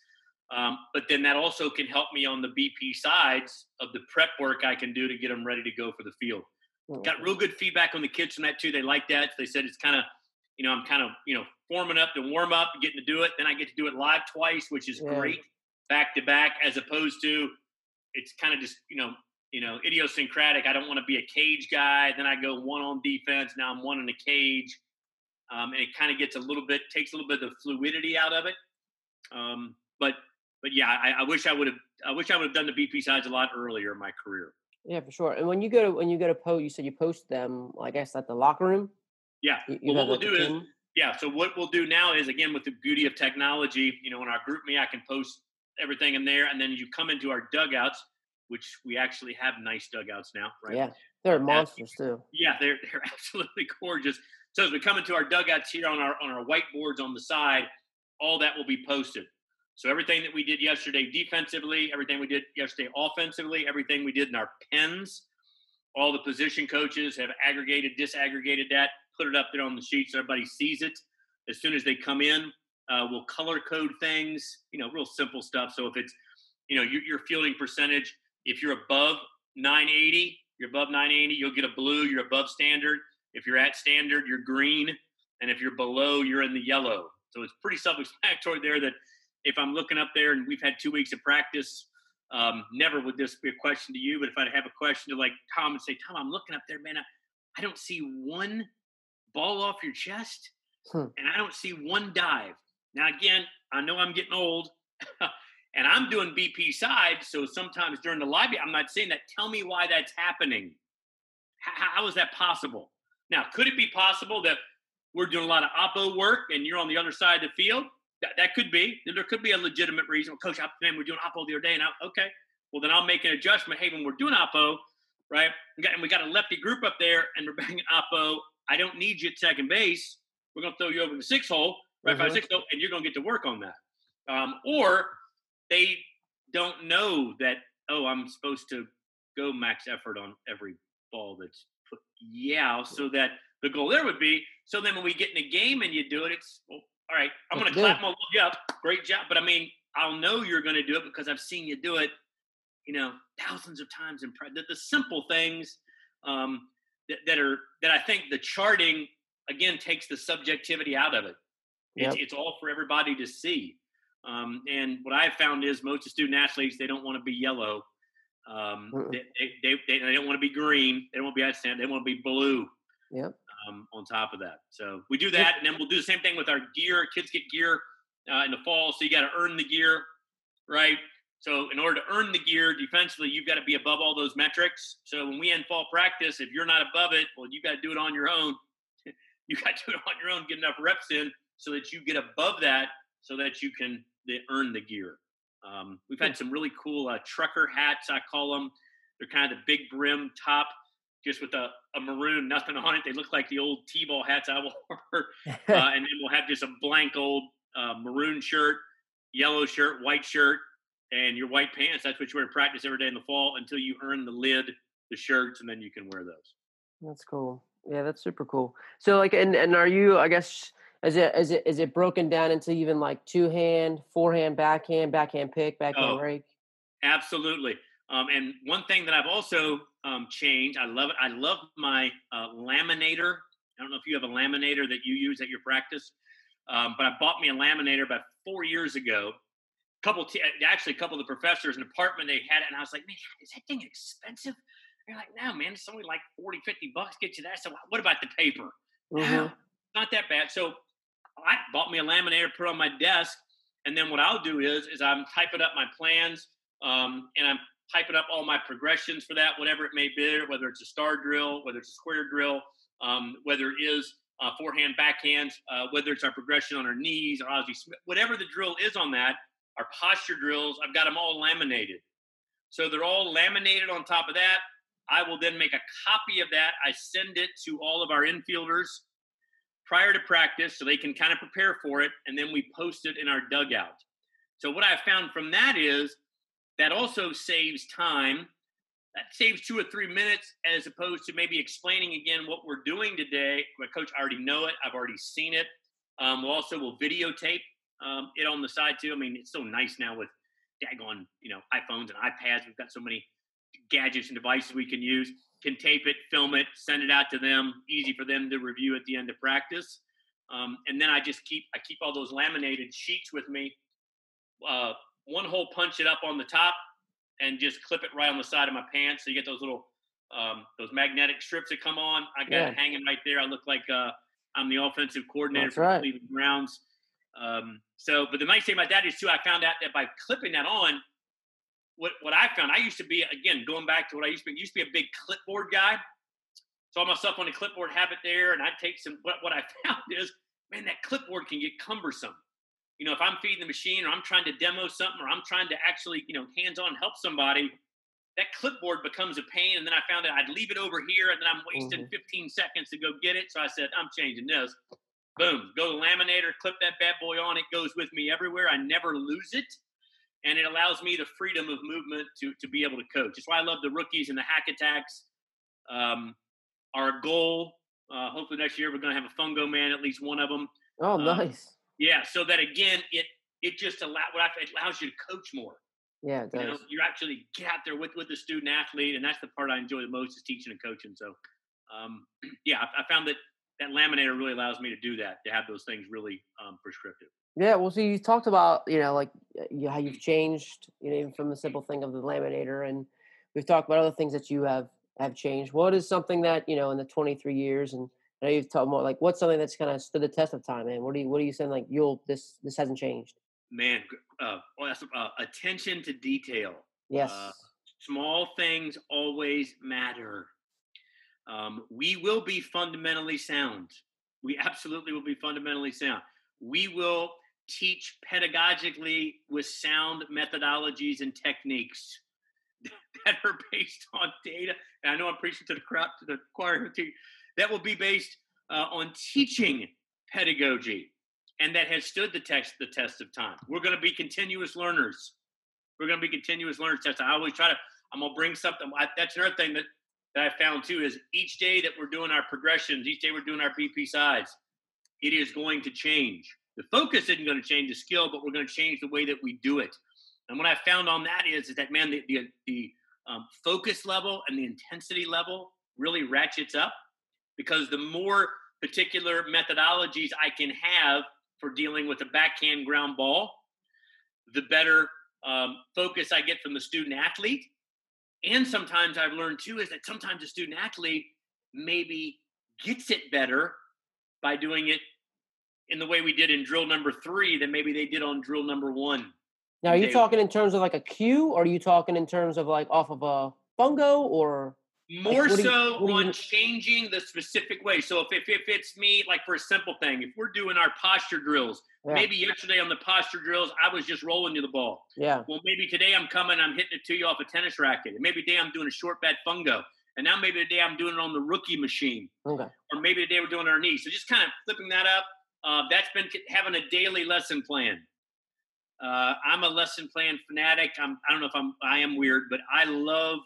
Um, but then that also can help me on the BP sides of the prep work I can do to get them ready to go for the field. Oh, Got real good feedback on the kids from that too. They like that. They said it's kind of, you know, I'm kind of, you know, forming up to warm up, getting to do it. Then I get to do it live twice, which is yeah. great, back to back, as opposed to it's kind of just you know you know idiosyncratic. I don't want to be a cage guy. Then I go one on defense. Now I'm one in a cage, um, and it kind of gets a little bit takes a little bit of the fluidity out of it. Um, but but yeah, I, I wish I would have I wish I would have done the BP sides a lot earlier in my career. Yeah, for sure. And when you go to when you go to post, you said you post them, I guess, at the locker room. Yeah. You, you well, what we'll do is yeah. So what we'll do now is again with the beauty of technology, you know, in our GroupMe, I can post everything in there, and then you come into our dugouts, which we actually have nice dugouts now, right? Yeah, they're monsters too. Yeah, they're they're absolutely gorgeous. So as we come into our dugouts here on our on our whiteboards on the side, all that will be posted. So everything that we did yesterday defensively, everything we did yesterday offensively, everything we did in our pens, all the position coaches have aggregated, disaggregated that, put it up there on the sheet so everybody sees it. As soon as they come in, uh, we'll color code things, you know, real simple stuff. So if it's, you know, your, your fielding percentage, if you're above 980, you're above 980, you'll get a blue, you're above standard. If you're at standard, you're green. And if you're below, you're in the yellow. So it's pretty self explanatory there that if I'm looking up there and we've had two weeks of practice, um, never would this be a question to you. But if I'd have a question to like Tom and say, Tom, I'm looking up there, man, I, I don't see one ball off your chest hmm. and I don't see one dive. Now, again, I know I'm getting old and I'm doing BP side. So sometimes during the live, I'm not saying that. Tell me why that's happening. How, how is that possible? Now, could it be possible that we're doing a lot of oppo work and you're on the other side of the field? That, that could be. There could be a legitimate reason. Coach, man, we're doing oppo the other day. And I, okay, well, then I'll make an adjustment. Hey, when we're doing oppo, right? And we got a lefty group up there and we're banging oppo. I don't need you at second base. We're going to throw you over the six hole right? Mm-hmm. Five, six, oh, and you're going to get to work on that. Um, or they don't know that, oh, I'm supposed to go max effort on every ball that's put. Yeah, so that the goal there would be. So then when we get in a game and you do it, it's, well, all right, I'm going to clap my you up. Great job. But I mean, I'll know you're going to do it because I've seen you do it, you know, thousands of times in the, the simple things um, that, that are that I think the charting again takes the subjectivity out of it. It's, yep. it's all for everybody to see. Um, and what I've found is most of student athletes they don't want to be yellow. Um, they, they, they, they, don't want to be green. They don't want to be outstanding. They want to be blue. Yep. Um, on top of that, so we do that, and then we'll do the same thing with our gear. Kids get gear uh, in the fall. So you got to earn the gear, right? So in order to earn the gear defensively, you've got to be above all those metrics. So when we end fall practice, if you're not above it, well, you got to do it on your own. you got to do it on your own, get enough reps in so that you get above that, so that you can earn the gear. Um, we've had some really cool uh, trucker hats, I call them. They're kind of the big brim top, just with a, a maroon, nothing on it. They look like the old T-ball hats I wore. uh, and then we'll have just a blank old uh, maroon shirt, yellow shirt, white shirt, and your white pants. That's what you wear to practice every day in the fall until you earn the lid, the shirts, and then you can wear those. That's cool. Yeah, that's super cool. So like, and and are you? I guess is it is it is it broken down into even like two hand, forehand, backhand, backhand pick, backhand oh, rake? Absolutely. Um, and one thing that I've also um, changed, I love it. I love my uh, laminator. I don't know if you have a laminator that you use at your practice, um, but I bought me a laminator about four years ago. Couple, t- actually, a couple of the professors in the department they had it, and I was like, "Man, is that thing expensive?" They're like, "No, man, it's only like 40, 50 bucks get you that." So what about the paper? Mm-hmm. Not that bad. So I bought me a laminator, put on my desk, and then what I'll do is is I'm typing up my plans, um, and I'm typing up all my progressions for that, whatever it may be, whether it's a star drill, whether it's a square drill, um, whether it is uh, forehand, backhands uh, whether it's our progression on our knees or Ozzie Smith, whatever the drill is on that, our posture drills, I've got them all laminated. So they're all laminated on top of that. I will then make a copy of that. I send it to all of our infielders prior to practice so they can kind of prepare for it, and then we post it in our dugout. So what I found from that is that also saves time. That saves two or three minutes as opposed to maybe explaining again what we're doing today. My coach, I already know it. I've already seen it. Um, we'll also will videotape um, it on the side too. I mean, it's so nice now with daggone, you know, iPhones and iPads. We've got so many gadgets and devices we can use can tape it, film it, send it out to them. Easy for them to review at the end of practice. Um, and then I just keep I keep all those laminated sheets with me. Uh, one hole punch it up on the top, and just clip it right on the side of my pants. So you get those little um, those magnetic strips that come on. I got yeah. it hanging right there. I look like uh, I'm the offensive coordinator That's for right. Cleveland Browns. Um, so, but the nice thing about that is too, I found out that by clipping that on, what what I found, I used to be again going back to what I used to be. Used to be a big clipboard guy. Saw myself on the clipboard, have it there, and I'd take some. What what I found is, man, that clipboard can get cumbersome. You know, if I'm feeding the machine or I'm trying to demo something or I'm trying to actually, you know, hands-on help somebody, that clipboard becomes a pain. And then I found that I'd leave it over here and then I'm wasting mm-hmm. 15 seconds to go get it. So I said, I'm changing this. Boom, go to laminator, clip that bad boy on. It goes with me everywhere. I never lose it and it allows me the freedom of movement to to be able to coach. That's why I love the rookies and the hack attacks. Um, our goal, uh, hopefully next year, we're going to have a fungo man, at least one of them. Oh, um, nice. Yeah, so that again, it it just allow what it allows you to coach more. Yeah, it does. You, know, you actually get out there with with the student athlete, and that's the part I enjoy the most is teaching and coaching. So, um, yeah, I, I, found that that laminator really allows me to do that to have those things really um, prescriptive. Yeah, well, so you talked about you know like you, how you've changed, you know, even from the simple thing of the laminator, and we've talked about other things that you have have changed. What is something that you know in the 23 years, and I know you've talked more like what's something that's kind of stood the test of time, man? What are you what are you saying like you'll this this hasn't changed? Man, uh, uh, attention to detail. Yes, uh, small things always matter. Um, we will be fundamentally sound. We absolutely will be fundamentally sound. We will teach pedagogically with sound methodologies and techniques that are based on data. And I know I'm preaching to the crowd, to the choir. That will be based uh, on teaching pedagogy, and that has stood the test the test of time. We're going to be continuous learners. We're going to be continuous learners. That's I always try to. I'm going to bring something. I, that's another thing that that I found too is each day that we're doing our progressions, each day we're doing our BP sides, it is going to change. The focus isn't going to change the skill, but we're going to change the way that we do it. And what I found on that is, is that man, the the, the um, focus level and the intensity level really ratchets up because the more particular methodologies I can have for dealing with a backhand ground ball, the better um, focus I get from the student athlete. And sometimes I've learned too is that sometimes a student athlete maybe gets it better by doing it in the way we did in drill number three than maybe they did on drill number one. Now, are you talking in terms of like a cue, or are you talking in terms of like off of a fungo, or more like, so you, on you... changing the specific way. So if, if if it's me, like for a simple thing, if we're doing our posture drills, yeah. maybe yesterday on the posture drills I was just rolling you the ball. Yeah. Well, maybe today I'm coming, I'm hitting it to you off a tennis racket, and maybe today I'm doing a short bat fungo. And now maybe today I'm doing it on the rookie machine. Okay. Or maybe today we're doing our knee. So just kind of flipping that up. Uh, that's been having a daily lesson plan. Uh, I'm a lesson plan fanatic. I'm, I don't know if I'm, I am weird, but I love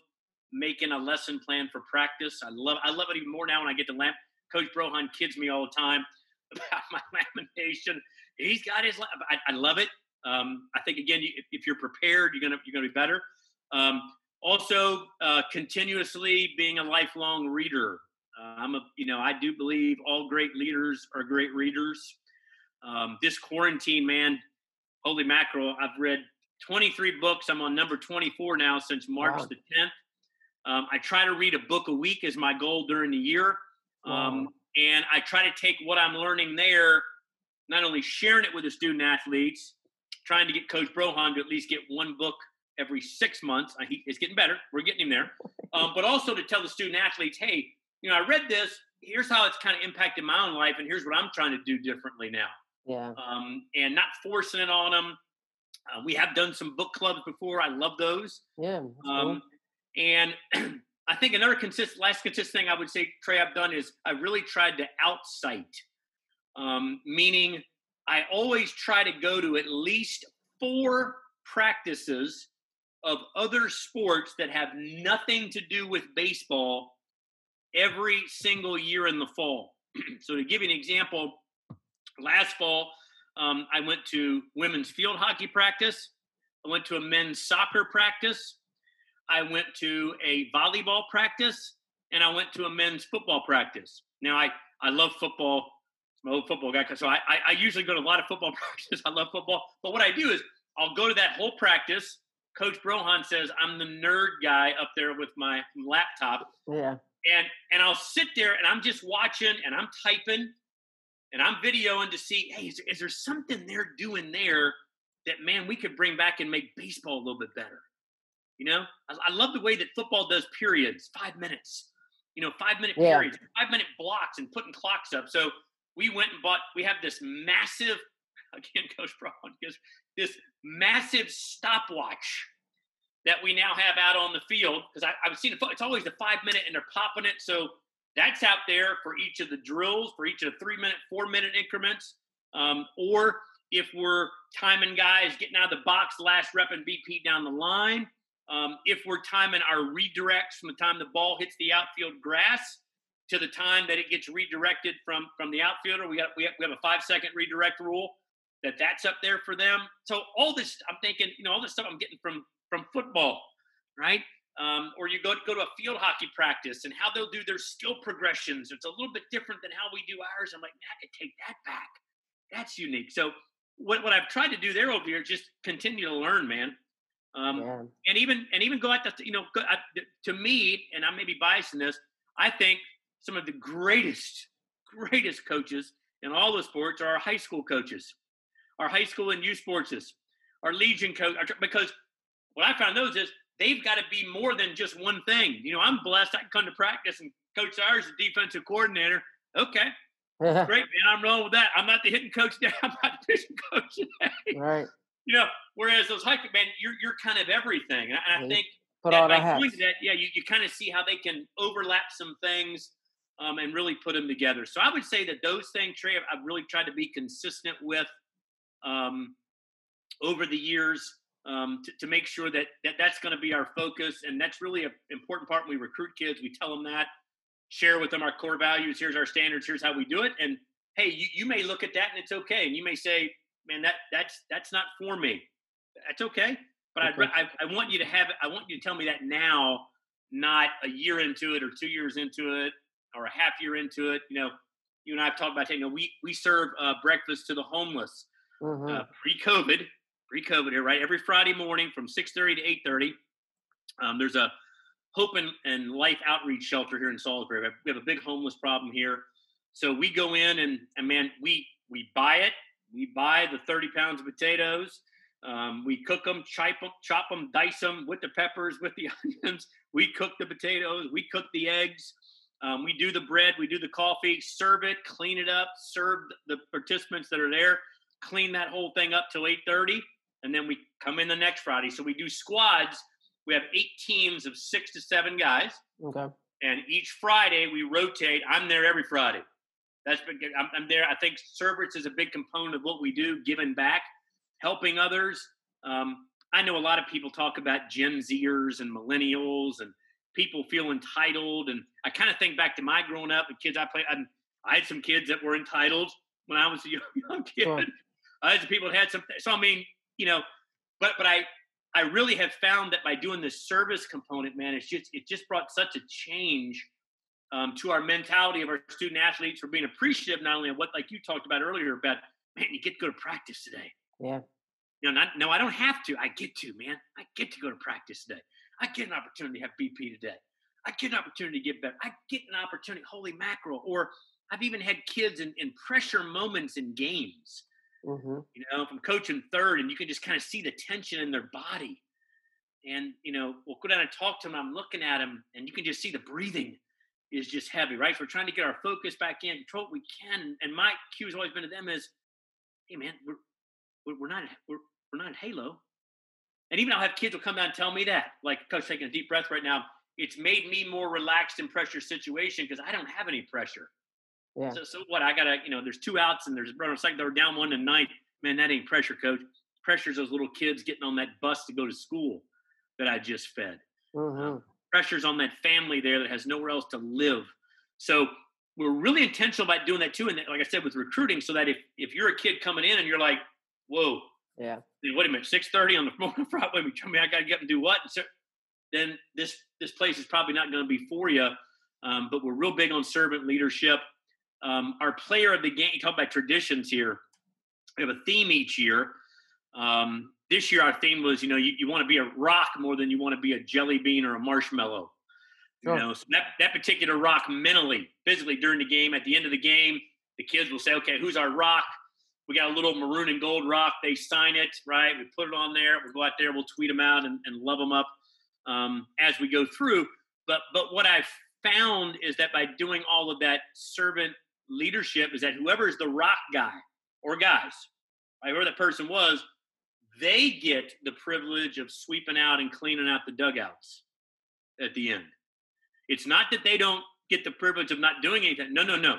making a lesson plan for practice. I love, I love it even more now when I get to lamp. Coach Brohawn kids me all the time about my lamination. He's got his, I, I love it. Um, I think again, if, if, you're prepared, you're gonna, you're gonna be better. Um, also, uh, continuously being a lifelong reader. Uh, I'm a, you know, I do believe all great leaders are great readers. Um, this quarantine, man, holy mackerel, I've read 23 books. I'm on number 24 now since March wow. the 10th. Um, I try to read a book a week as my goal during the year. Um, wow. And I try to take what I'm learning there, not only sharing it with the student athletes, trying to get Coach Brohawn to at least get one book every six months. Uh, he, it's getting better. We're getting him there. Um, but also to tell the student athletes, hey, you know, I read this. Here's how it's kind of impacted my own life, and here's what I'm trying to do differently now. Yeah. Um, and not forcing it on them. Uh, we have done some book clubs before. I love those. Yeah. Um, cool. And I think another consistent, last consistent thing I would say, Trey, I've done is I really tried to outsight, um, meaning I always try to go to at least four practices of other sports that have nothing to do with baseball every single year in the fall. so to give you an example, last fall, um, I went to women's field hockey practice. I went to a men's soccer practice. I went to a volleyball practice, and I went to a men's football practice. Now, I, I love football. I'm football guy, so I, I, I usually go to a lot of football practices. I love football. But what I do is I'll go to that whole practice. Coach Brohawn says I'm the nerd guy up there with my laptop. Yeah. And and I'll sit there and I'm just watching and I'm typing and I'm videoing to see, hey, is, is there something they're doing there that man we could bring back and make baseball a little bit better? You know, I, I love the way that football does periods, five minutes. You know, five minute yeah. periods, five minute blocks, and putting clocks up. So we went and bought. We have this massive, again, Coach gives this massive stopwatch that we now have out on the field because I've seen it. It's always the five minute, and they're popping it. So that's out there for each of the drills, for each of the three minute, four minute increments. Um, or if we're timing guys getting out of the box, last rep and BP down the line. Um, if we're timing our redirects from the time the ball hits the outfield grass to the time that it gets redirected from from the outfielder, we got we have, we have a five second redirect rule that that's up there for them. So all this, I'm thinking, you know, all this stuff I'm getting from from football, right? Um, or you go go to a field hockey practice and how they'll do their skill progressions. It's a little bit different than how we do ours. I'm like, man, I could take that back. That's unique. So what, what I've tried to do there over here is just continue to learn, man. Um, yeah. And even and even go at the you know go, I, to me, and I may be biased in this. I think some of the greatest greatest coaches in all the sports are our high school coaches, our high school and youth sports, our legion coach. Because what I found those is they've got to be more than just one thing. You know, I'm blessed. I can come to practice and Coach Siers, the defensive coordinator. Okay, great, man. I'm rolling with that. I'm not the hitting coach today. I'm not the pitching coach today. Right. You know, whereas those hiking, man, you're you're kind of everything. And I, I think Put that by doing that, yeah, you, you kind of see how they can overlap some things um, and really put them together. So I would say that those things, Trey, I've really tried to be consistent with um, over the years um, to, to, make sure that, that that's going to be our focus. And that's really an important part when we recruit kids. We tell them that, share with them our core values. Here's our standards. Here's how we do it. And hey, you, you may look at that and it's okay. And you may say, man, that that's that's not for me. That's okay. But okay. I, I want you to have it. I want you to tell me that now, not a year into it or two years into it or a half year into it. You know, you and I have talked about, you know, we we serve uh, breakfast to the homeless mm-hmm. uh, pre-COVID pre-COVID here, right? Every Friday morning from 6:30 to 8:30. Um, there's a Hope and, and Life outreach shelter here in Salisbury. We have a big homeless problem here. So we go in and, and man, we we buy it. We buy the 30 pounds of potatoes. Um, we cook them, chop them, chop them, dice them with the peppers, with the onions. We cook the potatoes. We cook the eggs. Um, we do the bread. We do the coffee. Serve it, clean it up, serve the participants that are there. Clean that whole thing up till 8:30, and then we come in the next Friday. So we do squads. We have eight teams of six to seven guys. Okay. And each Friday we rotate. I'm there every Friday. That's been, I'm, I'm there. I think service is a big component of what we do, giving back, helping others. Um, I know a lot of people talk about Gen Zers and millennials and people feel entitled. And I kind of think back to my growing up, and kids I played. I, I had some kids that were entitled when I was a young, young kid. Sure. I had some people that had some. So I mean, you know, but but I I really have found that by doing this service component, man, it's just it just brought such a change um, to our mentality of our student athletes for being appreciative not only of what like you talked about earlier about man you get to go to practice today yeah you know not no i don't have to i get to man i get to go to practice today i get an opportunity to have bp today i get an opportunity to get better i get an opportunity holy mackerel or i've even had kids in, in pressure moments in games mm-hmm. you know i'm coaching third and you can just kind of see the tension in their body and you know we'll go down and talk to them i'm looking at them and you can just see the breathing is just heavy, right? So we're trying to get our focus back in, control what we can. And my cue has always been to them is, hey man, we're we're not we're we're not in Halo. And even I'll have kids will come down and tell me that, like coach taking a deep breath right now. It's made me more relaxed in pressure situation because I don't have any pressure. Yeah. So, so what? I gotta, you know, there's two outs and there's runner second. They're down one to ninth. Man, that ain't pressure, coach. Pressure's those little kids getting on that bus to go to school that I just fed. Mm-hmm pressures on that family there that has nowhere else to live. So we're really intentional about doing that too. And like I said, with recruiting, so that if if you're a kid coming in and you're like, whoa, yeah, wait a minute, six thirty on the morning Friday, I mean, I got to get up and do what? So, then this this place is probably not going to be for you. Um, but we're real big on servant leadership. Um, our player of the game, you talk about traditions here. We have a theme each year. Um, this year our theme was, you know, you, you want to be a rock more than you want to be a jelly bean or a marshmallow. You know, so that, that particular rock mentally, physically during the game, at the end of the game, the kids will say, okay, who's our rock? We got a little maroon and gold rock. They sign it, right? We put it on there. We'll go out there. We'll tweet them out and, and love them up um, as we go through. But but what I've found is that by doing all of that servant leadership, is that whoever is the rock guy or guys, right, whoever that person was, they get the privilege of sweeping out and cleaning out the dugouts at the end. It's not that they don't get the privilege of not doing anything. No, no, no.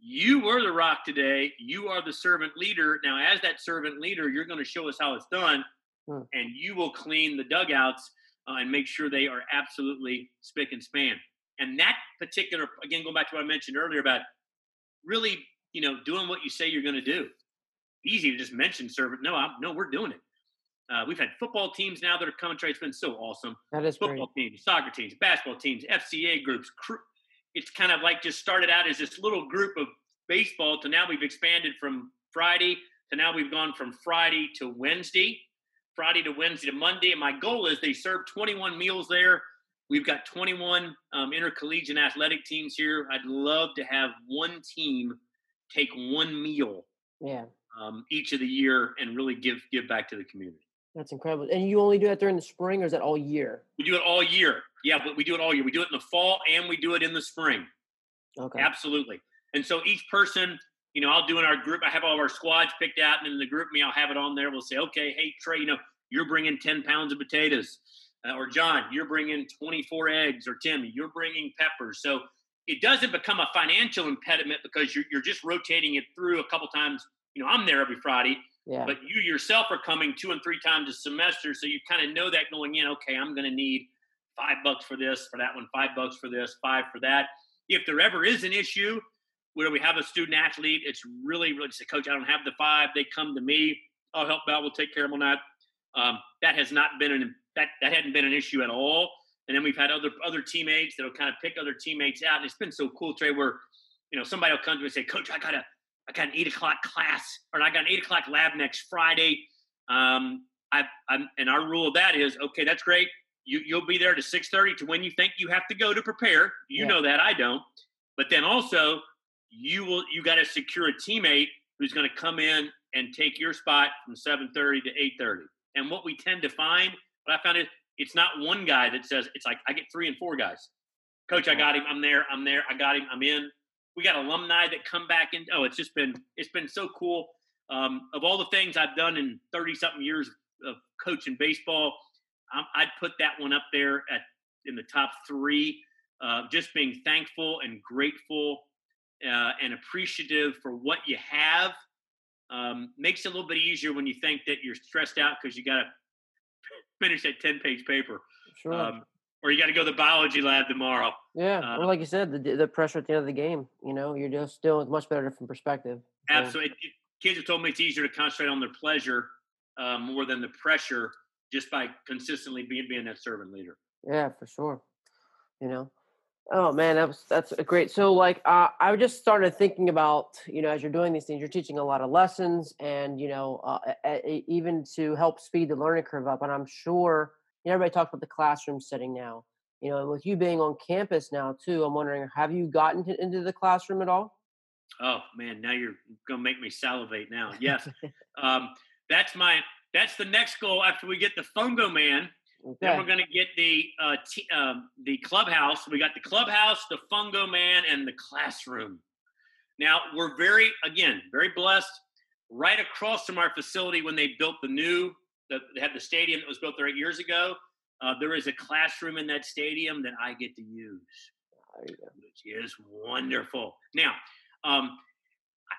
You were the rock today. You are the servant leader. Now, as that servant leader, you're going to show us how it's done, hmm. and you will clean the dugouts uh, and make sure they are absolutely spick and span. And that particular, again, going back to what I mentioned earlier about really, you know, doing what you say you're going to do. Easy to just mention servant. No, I'm, no, we're doing it. Uh, we've had football teams now that are coming. It's been so awesome. That is football great. teams, soccer teams, basketball teams, FCA groups. It's kind of like just started out as this little group of baseball to now we've expanded from Friday to now we've gone from Friday to Wednesday, Friday to Wednesday to Monday. And my goal is they serve 21 meals there. We've got 21 um, intercollegiate athletic teams here. I'd love to have one team take one meal yeah. Um, each of the year and really give give back to the community. That's incredible. And you only do that during the spring, or is that all year? We do it all year. Yeah, but we do it all year. We do it in the fall and we do it in the spring. Okay. Absolutely. And so each person, you know, I'll do in our group. I have all of our squads picked out, and in the GroupMe, I'll have it on there. We'll say, okay, hey Trey, you know, you're bringing ten pounds of potatoes, uh, or John, you're bringing 24 eggs, or Tim, you're bringing peppers. So it doesn't become a financial impediment because you're, you're just rotating it through a couple times. You know, I'm there every Friday, yeah. But you yourself are coming two and three times a semester, so you kind of know that going in. Okay, I'm going to need five bucks for this, for that one, five bucks for this, five for that. If there ever is an issue where we have a student athlete, it's really, really say, Coach, I don't have the five. They come to me. I'll help out. We'll take care of them on that. Um, that has not been an that that hadn't been an issue at all. And then we've had other other teammates that'll kind of pick other teammates out. And it's been so cool, Trey, where you know somebody will come to me and say, Coach, I gotta I got an eight o'clock class, or I got an eight o'clock lab next Friday. Um, I, I'm, and our rule of that is okay. That's great. You, you'll be there to six thirty to when you think you have to go to prepare. You yeah. know that I don't. But then also, you will you got to secure a teammate who's going to come in and take your spot from 7:30 to 8:30. And what we tend to find, what I found is it's not one guy that says it's like I get three and four guys. Coach, I got him. I'm there. I'm there. I got him. I'm in. We got alumni that come back in. Oh, it's just been it's been so cool. Um, of all the things I've done in 30 something years of coaching baseball, i would put that one up there at in the top three. Uh, just being thankful and grateful uh, and appreciative for what you have um, makes it a little bit easier when you think that you're stressed out because you got to finish that 10 page paper. Sure. Um, or you got to go to the biology lab tomorrow. Yeah. Uh, or like you said, the, the pressure at the end of the game, you know, you're just still with much better different perspective. So. Absolutely. Kids have told me it's easier to concentrate on their pleasure uh, more than the pressure just by consistently being, being that servant leader. Yeah, for sure. You know, Oh man, that was that's great. So like uh, I just started thinking about you know as you're doing these things, you're teaching a lot of lessons, and you know uh, even to help speed the learning curve up. And I'm sure you know, everybody talks about the classroom setting now. You know, with you being on campus now too, I'm wondering, have you gotten to, into the classroom at all? Oh man, now you're gonna make me salivate. Now, yes, um, that's my that's the next goal after we get the Fungo Man Okay. Then we're going to get the uh, t- uh, the clubhouse. We got the clubhouse, the fungo man, and the classroom. Now we're very again very blessed. Right across from our facility, when they built the new, the, they had the stadium that was built there eight years ago. Uh, there is a classroom in that stadium that I get to use, which is wonderful. Now, um,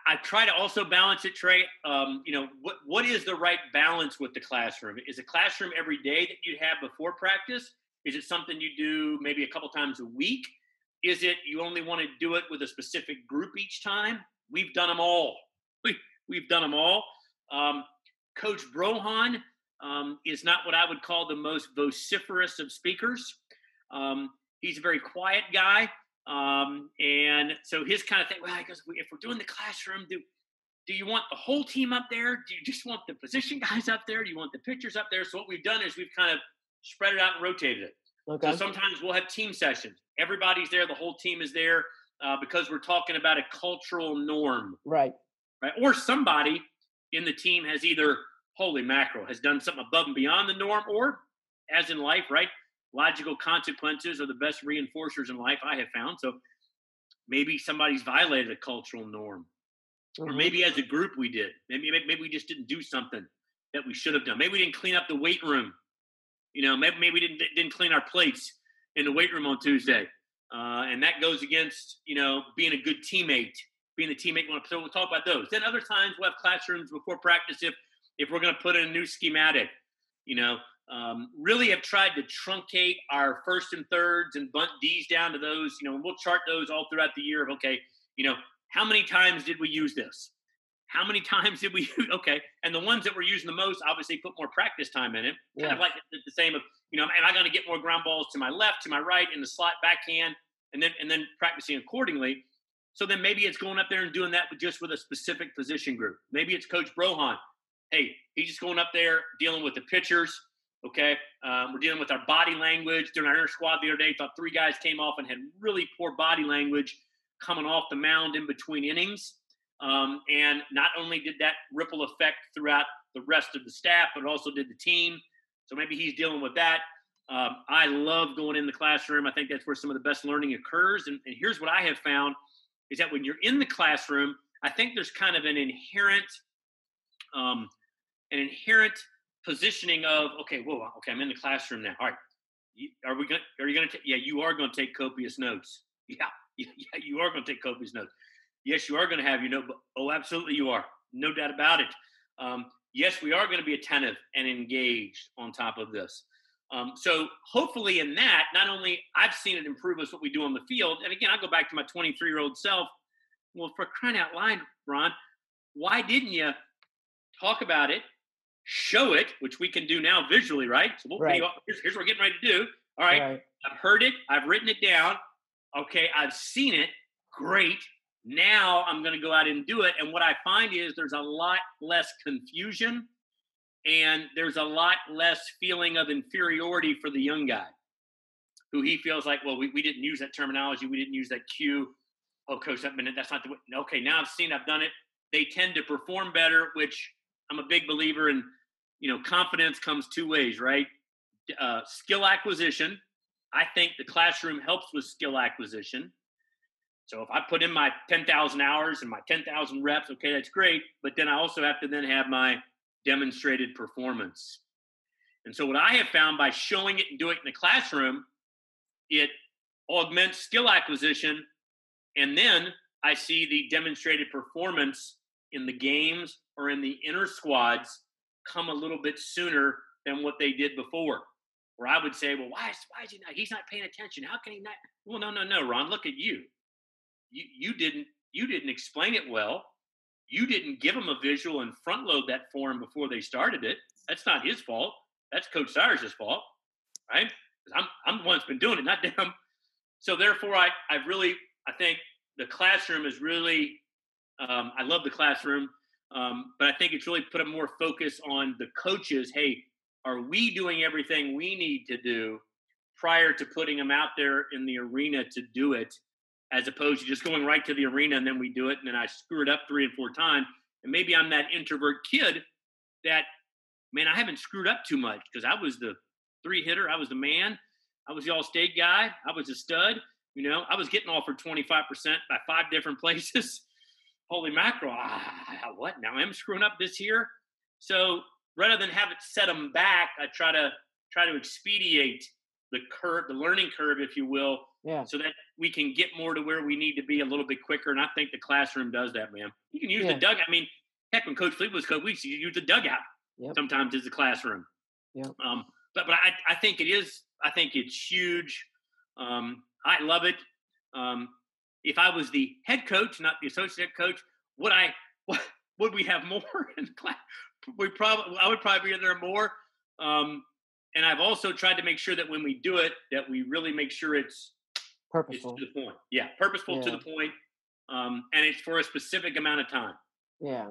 I try to also balance it, Trey. Um, you know, what what is the right balance with the classroom? Is a classroom every day that you have before practice? Is it something you do maybe a couple times a week? Is it you only want to do it with a specific group each time? We've done them all. We, we've done them all. Um, Coach Brohawn um, is not what I would call the most vociferous of speakers. Um, he's a very quiet guy. Um, and so his kind of thing, well, because if we're doing the classroom, do do you want the whole team up there? Do you just want the position guys up there? Do you want the pitchers up there? So what we've done is we've kind of spread it out and rotated it. Okay. So sometimes we'll have team sessions. Everybody's there. The whole team is there uh, because we're talking about a cultural norm. Right. Right. Or somebody in the team has either, holy mackerel, has done something above and beyond the norm, or as in life, right? logical consequences are the best reinforcers in life I have found. So maybe somebody's violated a cultural norm, mm-hmm. or maybe as a group we did. Maybe maybe we just didn't do something that we should have done. Maybe we didn't clean up the weight room. You know, maybe maybe we didn't didn't clean our plates in the weight room on Tuesday, uh, and that goes against you know being a good teammate, being the teammate. So we'll talk about those. Then other times we'll have classrooms before practice if if we're going to put in a new schematic. You know, um, really have tried to truncate our first and thirds and bunt D's down to those. You know, and we'll chart those all throughout the year of okay, you know, how many times did we use this? How many times did we use? Okay, and the ones that we're using the most, obviously, put more practice time in it. Yeah. Kind of like the, the same of you know, am I going to get more ground balls to my left, to my right, in the slot backhand, and then and then practicing accordingly. So then maybe it's going up there and doing that just with a specific position group. Maybe it's Coach Brohawn. Hey, he's just going up there dealing with the pitchers Okay, um, we're dealing with our body language during our inner squad the other day. Thought three guys came off and had really poor body language coming off the mound in between innings. Um, and not only did that ripple effect throughout the rest of the staff, but also did the team. So maybe he's dealing with that. Um, I love going in the classroom. I think that's where some of the best learning occurs. And, and here's what I have found is that when you're in the classroom, I think there's kind of an inherent, um, an inherent positioning of okay, whoa, okay, I'm in the classroom now. All right, are we going? Are you going to? Yeah, you are going to take copious notes. Yeah, yeah, you are going to take copious notes. Yes, you are going to have your note. Oh, absolutely, you are. No doubt about it. Um, yes, we are going to be attentive and engaged on top of this. Um, so hopefully, in that, not only I've seen it improve us what we do on the field, and again, I go back to my 23 year old self. Well, for crying out loud, Ron, why didn't you talk about it show it, which we can do now visually, right? So we'll right. here's, here's, what we're getting ready to do. All right, right, I've heard it, I've written it down. Okay, I've seen it. Great. Now I'm going to go out and do it. And what I find is there's a lot less confusion and there's a lot less feeling of inferiority for the young guy who he feels like, well, we, we didn't use that terminology. We didn't use that cue. Oh, coach, that minute, that's not the way. Okay, now I've seen, I've done it. they tend to perform better, which I'm a big believer in. You know, confidence comes two ways, right? Uh, skill acquisition. I think the classroom helps with skill acquisition. So if I put in my 10,000 hours and my 10,000 reps, okay, that's great. But then I also have to then have my demonstrated performance. And so what I have found by showing it and doing it in the classroom, it augments skill acquisition. And then I see the demonstrated performance in the games or in the inner squads come a little bit sooner than what they did before. Where I would say, well, why is, why is he not? He's not paying attention. How can he not? Well, no, no, no, Ron. Look at you. You you didn't you didn't explain it well. You didn't give him a visual and front load that for him before they started it. That's not his fault. That's Coach Siers' fault, right? I'm I'm the one that's been doing it, not them. So therefore, I I really I think the classroom is really um, I love the classroom, um, but I think it's really put a more focus on the coaches. Hey, are we doing everything we need to do prior to putting them out there in the arena to do it, as opposed to just going right to the arena and then we do it and then I screw it up three and four times. And maybe I'm that introvert kid that, man, I haven't screwed up too much because I was the three hitter, I was the man, I was the all state guy, I was a stud. You know, I was getting offered 25% by five different places. Holy mackerel. Ah, what? Now I'm screwing up this year. So rather than have it set them back, I try to try to expedite the curve, the learning curve, if you will, yeah. so that we can get more to where we need to be a little bit quicker. And I think the classroom does that, man. You can use yeah. the dugout. I mean, heck, when Coach Fleet was coach, we use the dugout yep. sometimes as a classroom. Yeah. Um, but but I, I think it is. I think it's huge. Um, I love it. Um, if I was the head coach, not the associate coach, would I? What, would we have more in class? We probably. I would probably be in there more. Um, and I've also tried to make sure that when we do it, that we really make sure it's purposeful it's to the point. Yeah, purposeful yeah. to the point, um, and it's for a specific amount of time. Yeah,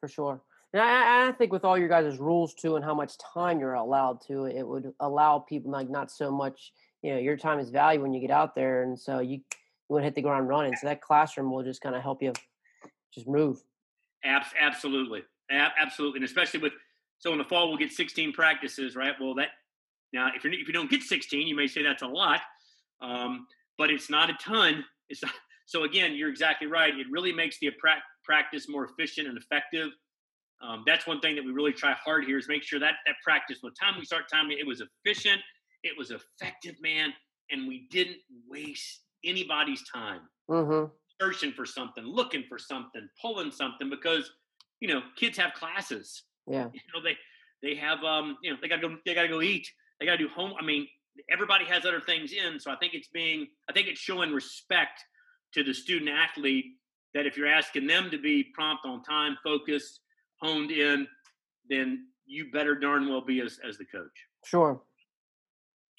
for sure. And I, I, think with all your guys' rules too, and how much time you're allowed to, it would allow people like not so much. You know, your time is valuable when you get out there, and so you would hit the ground running. So that classroom will just kind of help you just move. absolutely, absolutely, and especially with so in the fall we'll get 16 practices, right? Well, that now if you if you don't get 16, you may say that's a lot, um, but it's not a ton. It's not, so again, you're exactly right. It really makes the pra- practice more efficient and effective. Um, that's one thing that we really try hard here is make sure that that practice, the time we start timing, it was efficient, it was effective, man, and we didn't waste anybody's time mm-hmm. searching for something, looking for something, pulling something, because you know kids have classes. Yeah, you know they they have um you know they got to go they got to go eat, they got to do home. I mean, everybody has other things in, so I think it's being I think it's showing respect to the student athlete that if you're asking them to be prompt on time, focused honed in, then you better darn well be as, as the coach. Sure.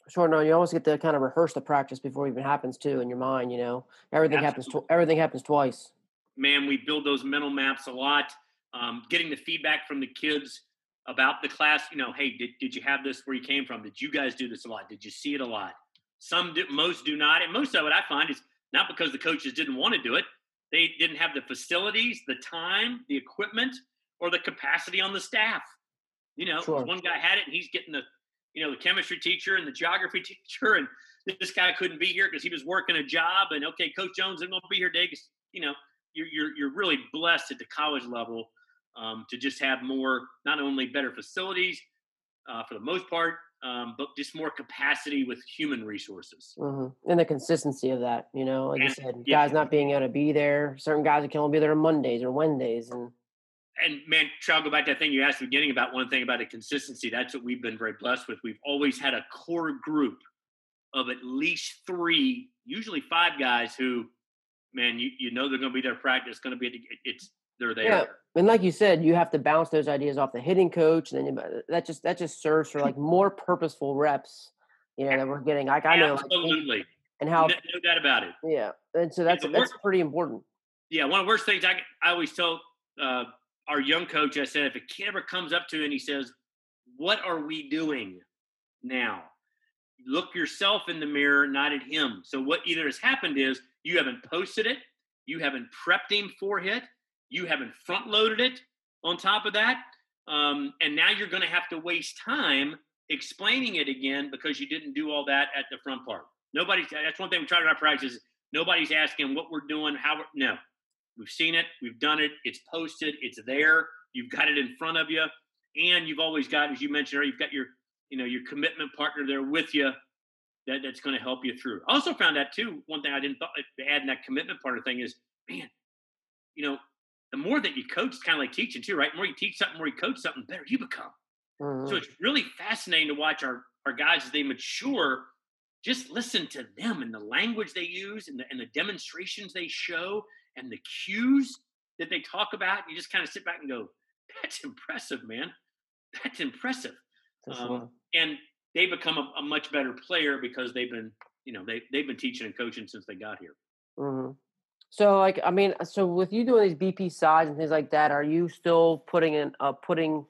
Sure. No, you always get to kind of rehearse the practice before it even happens too in your mind. You know, everything Absolutely. happens. Tw- everything happens twice. Man, we build those mental maps a lot. Um, getting the feedback from the kids about the class. You know, hey, did, did you have this where you came from? Did you guys do this a lot? Did you see it a lot? Some do, most do not, and most of it I find is not because the coaches didn't want to do it. They didn't have the facilities, the time, the equipment, or the capacity on the staff. You know, sure. one guy had it and he's getting the, you know, the chemistry teacher and the geography teacher, and this guy couldn't be here because he was working a job. And okay, Coach Jones isn't going to be here today. You know, you're, you're you're really blessed at the college level um, to just have more, not only better facilities uh, for the most part, um, but just more capacity with human resources. Mm-hmm. And the consistency of that, you know, like and, you said, yeah. guys not being able to be there. Certain guys can only be there on Mondays or Wednesdays, and and man, try to go back to that thing you asked at the beginning about one thing about the consistency. That's what we've been very blessed with. We've always had a core group of at least three, usually five guys who, man, you, you know they're going to be there practice. Going to be it's they're there. Yeah. And like you said, you have to bounce those ideas off the hitting coach, and then that just that just serves for like more purposeful reps. You know that we're getting. Like I know, absolutely, like, and how no, no doubt about it. Yeah, and so that's that's pretty important. Yeah, one of the worst things I I always tell uh, our young coach, I said, if a kid ever comes up to you and he says, What are we doing now? Look yourself in the mirror, not at him. So, what either has happened is you haven't posted it, you haven't prepped him for it, you haven't front loaded it on top of that. Um, and now you're going to have to waste time explaining it again because you didn't do all that at the front part. Nobody's, that's one thing we try to practice nobody's asking what we're doing, how we're, no. We've seen it, we've done it, it's posted, it's there, you've got it in front of you. And you've always got, as you mentioned, you've got your, you know, your commitment partner there with you that, that's going to help you through. I also found that too. One thing I didn't thought add in that commitment part of the thing is, man, you know, the more that you coach, it's kind of like teaching too, right? The more you teach something, the more you coach something, better you become. Mm-hmm. So it's really fascinating to watch our our guys as they mature. Just listen to them and the language they use and the, and the demonstrations they show and the cues that they talk about. You just kind of sit back and go, "That's impressive, man. That's impressive." Um, and they become a, a, much better player because they've been, you know, they they've been teaching and coaching since they got here. Mm-hmm. So, like, I mean, so with you doing these BP sides and things like that, are you still putting in uh, putting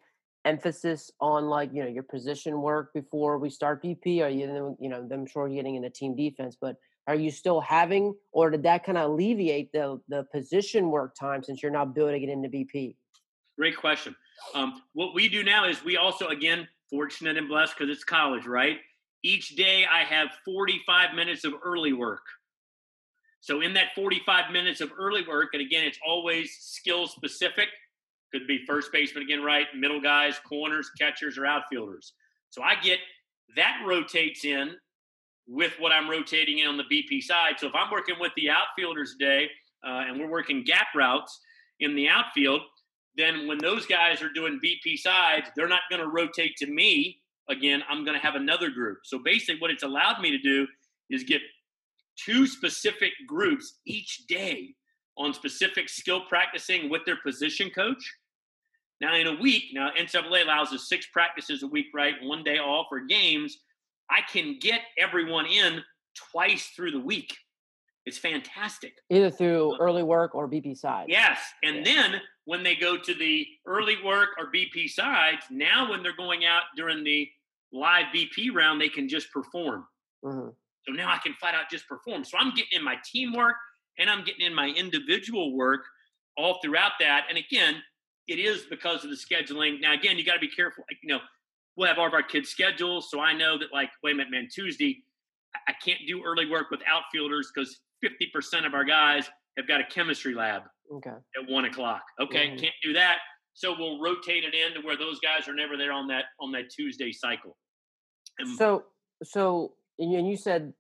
emphasis on like you know your position work before we start BP? Are you you know I'm sure you're getting into team defense, but are you still having, or did that kind of alleviate the the position work time since you're now building it into BP? Great question. Um, what we do now is we also again fortunate and blessed because it's college, right? Each day I have 45 minutes of early work. So in that 45 minutes of early work, and again, it's always skill specific. Could be first baseman again, right? Middle guys, corners, catchers, or outfielders. So I get that rotates in with what I'm rotating in on the BP side. So if I'm working with the outfielders today uh, and we're working gap routes in the outfield, then when those guys are doing BP sides, they're not going to rotate to me again. I'm going to have another group. So basically, what it's allowed me to do is get two specific groups each day on specific skill practicing with their position coach. Now, in a week, now NCAA allows us six practices a week, right? One day off for games. I can get everyone in twice through the week. It's fantastic. Either through early work or BP sides. Yes. And yeah. then when they go to the early work or BP sides, now when they're going out during the live BP round, they can just perform. Mm-hmm. So now I can flat out just perform. So I'm getting in my teamwork and I'm getting in my individual work all throughout that. And again, it is because of the scheduling. Now, again, you got to be careful. Like, you know, we'll have all of our kids' schedules. So I know that, like, wait a minute, man, Tuesday, I can't do early work with outfielders because 50% of our guys have got a chemistry lab okay. at one o'clock. Okay, mm-hmm. can't do that. So we'll rotate it in to where those guys are never there on that on that Tuesday cycle. And so so and you said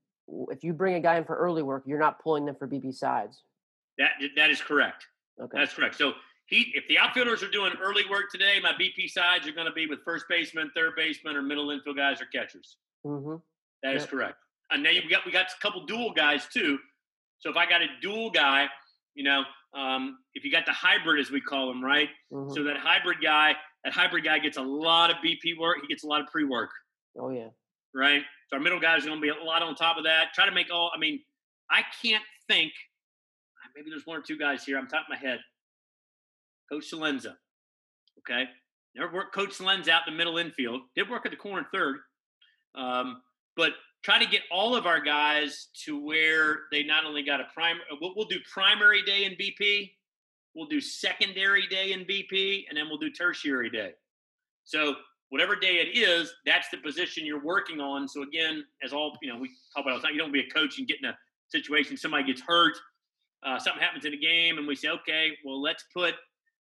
if you bring a guy in for early work, you're not pulling them for BP sides. That that is correct. Okay, that's correct. So he, if the outfielders are doing early work today, my BP sides are going to be with first baseman, third baseman, or middle infield guys or catchers. Mm-hmm. That yep. is correct. And now we got we got a couple dual guys too. So if I got a dual guy, you know, um, if you got the hybrid as we call them, right? Mm-hmm. So that hybrid guy, that hybrid guy gets a lot of BP work. He gets a lot of pre work. Oh yeah. Right. So our middle guys are going to be a lot on top of that. Try to make all. I mean, I can't think. Maybe there's one or two guys here. I'm top of my head. Coach Salenza. Okay. Never worked Coach Salenza out in the middle infield. Did work at the corner third. Um, but try to get all of our guys to where they not only got a prime, uh, we'll, we'll, do primary day in BP, we'll do secondary day in BP, and then we'll do tertiary day. So whatever day it is, that's the position you're working on. So again, as all you know, we talk about all the time, you don't be a coach and get in a situation somebody gets hurt, uh, something happens in a game, and we say, okay, well let's put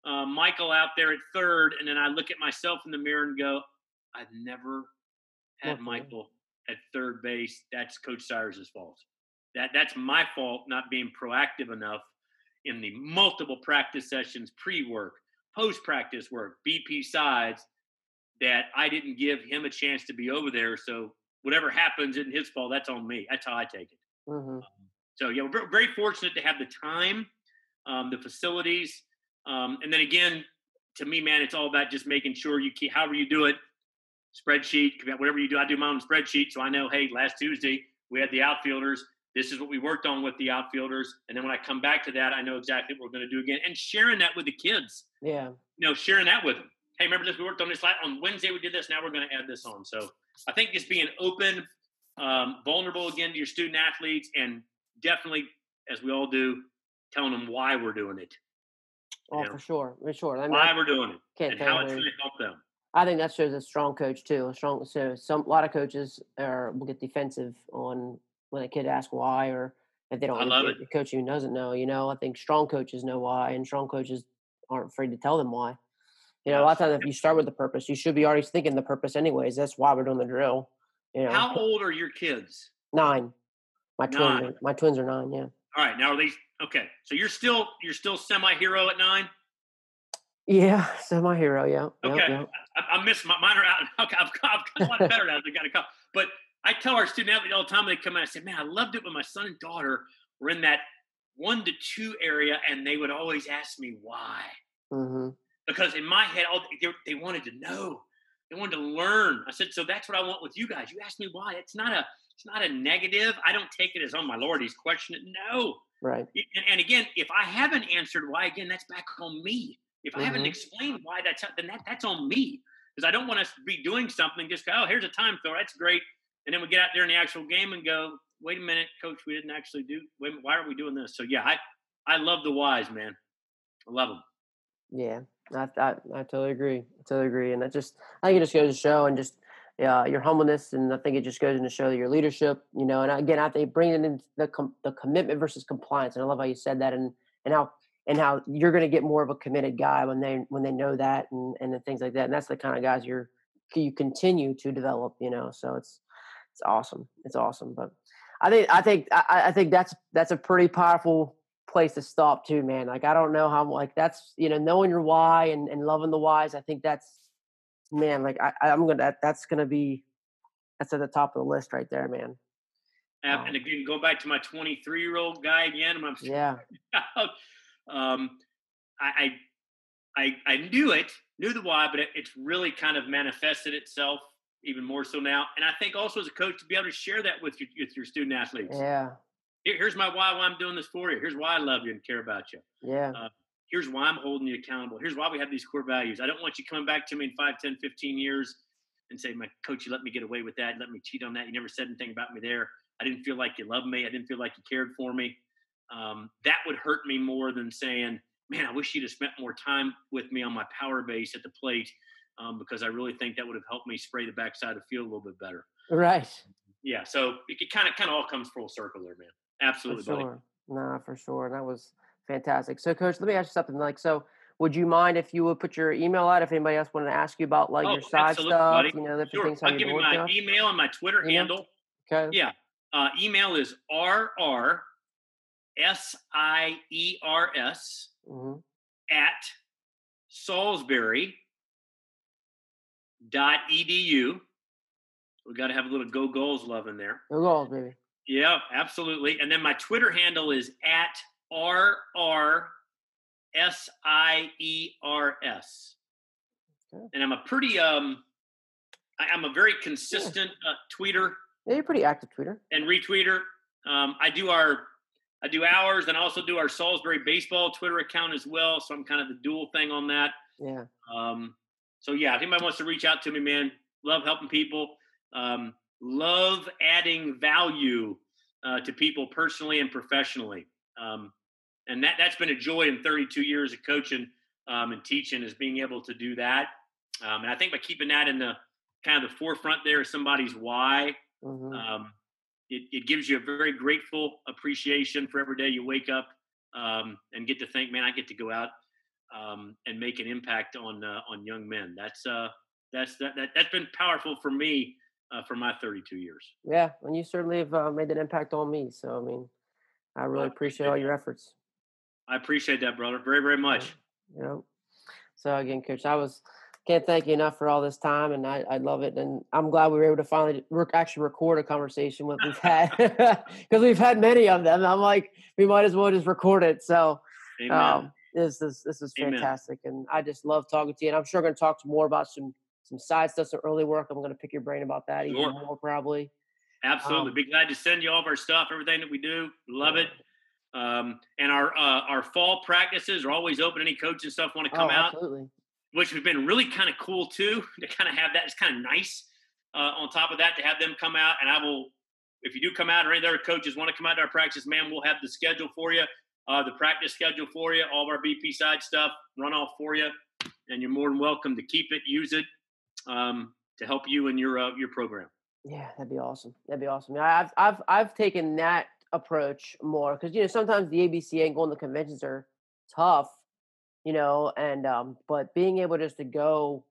uh, Michael out there at third, and then I look at myself in the mirror and go, I've never had Michael at third base, that's Coach Siers's fault. That that's my fault not being proactive enough in the multiple practice sessions, pre-work, post-practice work, BP sides, that I didn't give him a chance to be over there. So whatever happens isn't his fault. That's on me. That's how I take it. Mm-hmm. Um, so yeah, we're very fortunate to have the time, um, the facilities, um, and then again, to me, man, it's all about just making sure you keep however you do it spreadsheet, whatever you do. I do my own spreadsheet, so I know. Hey, last Tuesday we had the outfielders. This is what we worked on with the outfielders, and then when I come back to that, I know exactly what we're going to do again. And sharing that with the kids. Yeah. You know, sharing that with them. Hey, remember this? We worked on this last, on Wednesday. We did this. Now we're going to add this on. So I think just being open, um, vulnerable again to your student athletes, and definitely, as we all do, telling them why we're doing it. Oh, for sure, for sure. I mean, why we're doing it, can't and how it's going to help them. I think that shows a strong coach too. A strong so some a lot of coaches are will get defensive on when a kid asks why or if they don't. I love it. The coach who doesn't know, you know, I think strong coaches know why, and strong coaches aren't afraid to tell them why. You know, a lot of times if you start with the purpose, you should be already thinking the purpose anyways. That's why we're doing the drill. You know. How old are your kids? Nine. My twins. Are, my twins are nine. Yeah. All right. Now are these okay? So you're still you're still semi hero at nine. Yeah, semi hero. Yeah. Okay. Yep, yep. I, I miss my mine are out. Okay, I've, I've got a lot better now. They got a couple. But I tell our student athletes all the time when they come in, I say, man, I loved it when my son and daughter were in that one to two area, and they would always ask me why. Mm-hmm. Because in my head, all they, they wanted to know, they wanted to learn. I said, so that's what I want with you guys. You ask me why. It's not a, it's not a negative. I don't take it as, oh my lord, he's questioning. No. Right. And, and again, if I haven't answered why, again, that's back on me. If mm-hmm. I haven't mm-hmm. explained why that's then that, that's on me because I don't want us to be doing something just go, oh, here's a time throw, that's great, and then we get out there in the actual game and go, wait a minute, coach, we didn't actually do. Wait, why are we doing this? So yeah, I I love the wise man. I love them. Yeah, I, I, I totally agree. I totally agree, and that just I think it just goes to the show and just uh, your humbleness, and I think it just goes into show your leadership. You know, and again, I think bringing in the com- the commitment versus compliance, and I love how you said that, and and how and how you're going to get more of a committed guy when they when they know that and and things like that. And that's the kind of guys you're you continue to develop. You know, so it's it's awesome. It's awesome. But I think I think I, I think that's that's a pretty powerful place to stop too, man. Like I don't know how like that's you know knowing your why and, and loving the whys. I think that's man. Like I, I'm gonna that, that's gonna be that's at the top of the list right there, man. Um, and again, go back to my 23 year old guy again. I'm yeah. um, I, I, I knew it, knew the why, but it, it's really kind of manifested itself even more so now. And I think also as a coach to be able to share that with your, with your student athletes. Yeah. Here, here's my why, why I'm doing this for you. Here's why I love you and care about you. Yeah. Uh, here's why I'm holding you accountable. Here's why we have these core values. I don't want you coming back to me in 5, 10, 15 years and say, my coach, you let me get away with that. Let me cheat on that. You never said anything about me there. I didn't feel like you loved me. I didn't feel like you cared for me um, that would hurt me more than saying, man, I wish you'd have spent more time with me on my power base at the plate um, because I really think that would have helped me spray the backside of the field a little bit better. Right. Yeah. So it kind of kind of all comes full circle there, man. Absolutely. For sure. Nah, for sure. That was fantastic. So, coach, let me ask you something. Like, so would you mind if you would put your email out if anybody else wanted to ask you about like oh, your side stuff? Buddy. You know, the sure. things I'll give you my stuff? email and my Twitter email? handle. Okay. Yeah. Uh, email is rr S I E R S mm-hmm. at Salisbury dot edu. We got to have a little go Gulls love in there. Go Gulls, baby. Yeah, absolutely. And then my Twitter handle is at R R S I E R S. And I'm a pretty um, I, am a very consistent uh, tweeter. Yeah, you're pretty active tweeter and retweeter. Um, I do our I do ours and I also do our Salisbury baseball Twitter account as well. So I'm kind of the dual thing on that. Yeah. Um, so yeah, if anybody wants to reach out to me, man, love helping people. Um, love adding value uh, to people personally and professionally. Um, and that that's been a joy in 32 years of coaching um, and teaching is being able to do that. Um, and I think by keeping that in the kind of the forefront there somebody's why, mm-hmm. um, it, it gives you a very grateful appreciation for every day you wake up um, and get to think, man, I get to go out um, and make an impact on uh, on young men. That's uh, that's that, that that's been powerful for me uh, for my 32 years. Yeah, and you certainly have uh, made an impact on me. So I mean, I really appreciate all your efforts. I appreciate that, brother, very very much. You know, so again, coach, I was can't thank you enough for all this time, and I, I love it. And I'm glad we were able to finally work, actually record a conversation with we've had because we've had many of them. I'm like, we might as well just record it. So, um, this is this is fantastic, Amen. and I just love talking to you. And I'm sure we're going to talk more about some some side stuff, some early work. I'm going to pick your brain about that sure. even more probably. Absolutely, um, be glad to send you all of our stuff, everything that we do. Love yeah. it. Um, and our uh, our fall practices are always open. Any coach and stuff want to come oh, out? Absolutely which has been really kind of cool too to kind of have that. It's kind of nice. Uh, on top of that, to have them come out, and I will, if you do come out or any other coaches want to come out to our practice, man, we'll have the schedule for you. uh, the practice schedule for you, all of our BP side stuff, run off for you, and you're more than welcome to keep it, use it um, to help you in your uh, your program. Yeah, that'd be awesome. That'd be awesome. I've I've I've taken that approach more because you know sometimes the ABCA and going to conventions are tough, you know, and um, but being able just to go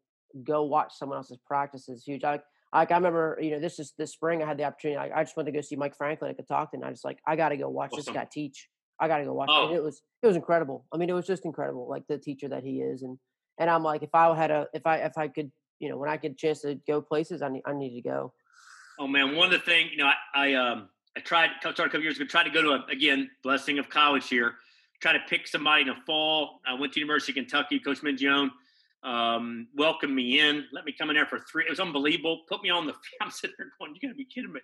go watch someone else's practice is huge. I like I remember, you know, this is this spring I had the opportunity. I, I just went to go see Mike Franklin at Catoctin. And I was like, I got to go watch awesome. this guy teach. I got to go watch. Oh. It. it was it was incredible. I mean, it was just incredible, like the teacher that he is, and and I'm like, if I had a, if I if I could, you know, when I get a chance to go places, I need I need to go. Oh man, one of the things, you know, I, I um I tried started a couple years ago, tried to go to a again blessing of college here, try to pick somebody in the fall. I went to University of Kentucky, Coach Mingione um, welcomed me in, let me come in there for three. It was unbelievable. Put me on the. I'm sitting there going, "You got to be kidding me!"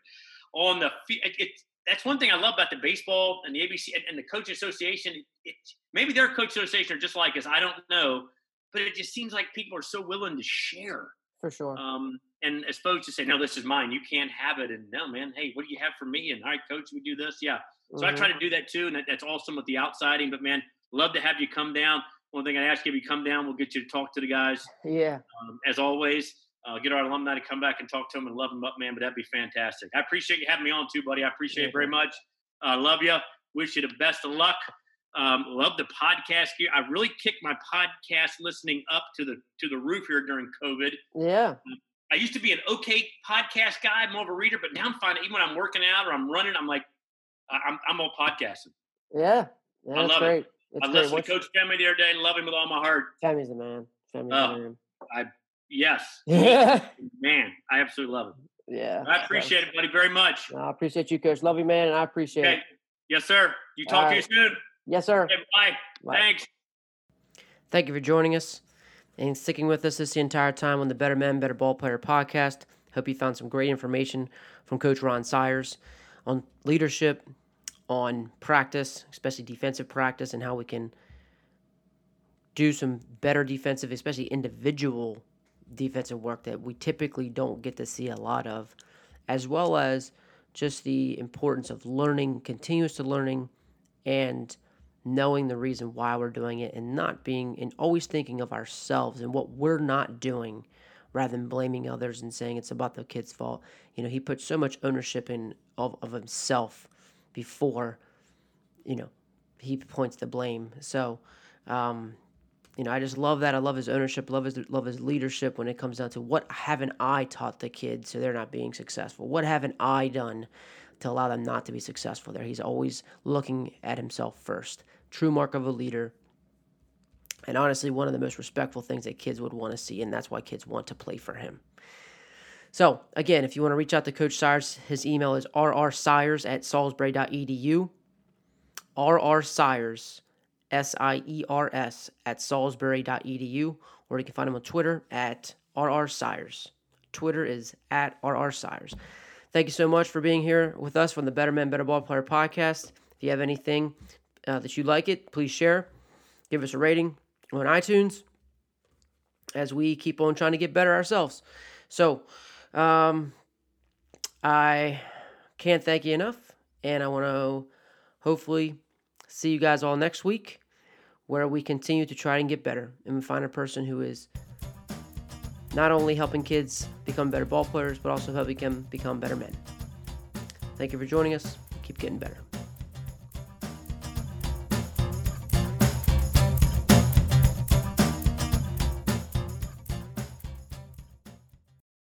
On the it, it, that's one thing I love about the baseball and the ABC and, and the coach association. It, maybe their coach association are just like us. I don't know, but it just seems like people are so willing to share. For sure. Um, and as opposed to say, "No, this is mine. You can't have it." And no, man, hey, what do you have for me? And all right, coach, we do this. Yeah. So mm-hmm. I try mm-hmm. to do that too, and that, that's awesome with the outsiding. But man, love to have you come down one thing I'd ask you, if you come down, we'll get you to talk to the guys. Yeah. Um, as always, uh, get our alumni to come back and talk to them and love them up, man. But that'd be fantastic. I appreciate you having me on too, buddy. I appreciate yeah. it very much. I uh, love you. Wish you the best of luck. Um, love the podcast here. I really kicked my podcast listening up to the to the roof here during COVID. Yeah. I used to be an okay podcast guy, more of a reader, but now I'm finding even when I'm working out or I'm running, I'm like, I'm I'm all podcasting. Yeah, yeah I love great. it. I listened What's... to Coach Femi the other day and love him with all my heart. Femi's the man. Femi's the oh, man. I yes. man, I absolutely love him. Yeah. I appreciate it, buddy, very much. I appreciate you, Coach. Love you, man, and I appreciate okay. it. Yes, sir. You talk to you soon. Yes, sir. Okay, bye. bye. Thanks. Thank you for joining us and sticking with us this the entire time on the Better Men, Better Ball Player podcast. Hope you found some great information from Coach Ron Siers on leadership, on practice, especially defensive practice, and how we can do some better defensive, especially individual defensive work that we typically don't get to see a lot of, as well as just the importance of learning, continuous to learning, and knowing the reason why we're doing it and not being and always thinking of ourselves and what we're not doing rather than blaming others and saying it's about the kid's fault. You know, he puts so much ownership in of, of himself before, you know, he points the blame. So, um, you know, I just love that. I love his ownership, love his love his leadership when it comes down to what haven't I taught the kids so they're not being successful? What haven't I done to allow them not to be successful there? He's always looking at himself first. True mark of a leader. And honestly, one of the most respectful things that kids would want to see, and that's why kids want to play for him. So, again, if you want to reach out to Coach Siers, his email is rrsiers at salisbury.edu. rrsiers, S I E R S, at salisbury.edu. Or you can find him on Twitter at rrsiers. Twitter is at rrsiers. Thank you so much for being here with us from the Better Men, Better Ball Player podcast. If you have anything uh, that you like it, please share. Give us a rating on iTunes as we keep on trying to get better ourselves. So, um, I can't thank you enough, and I want to hopefully see you guys all next week where we continue to try and get better and find a person who is not only helping kids become better ball players, but also helping them become better men. Thank you for joining us. Keep getting better.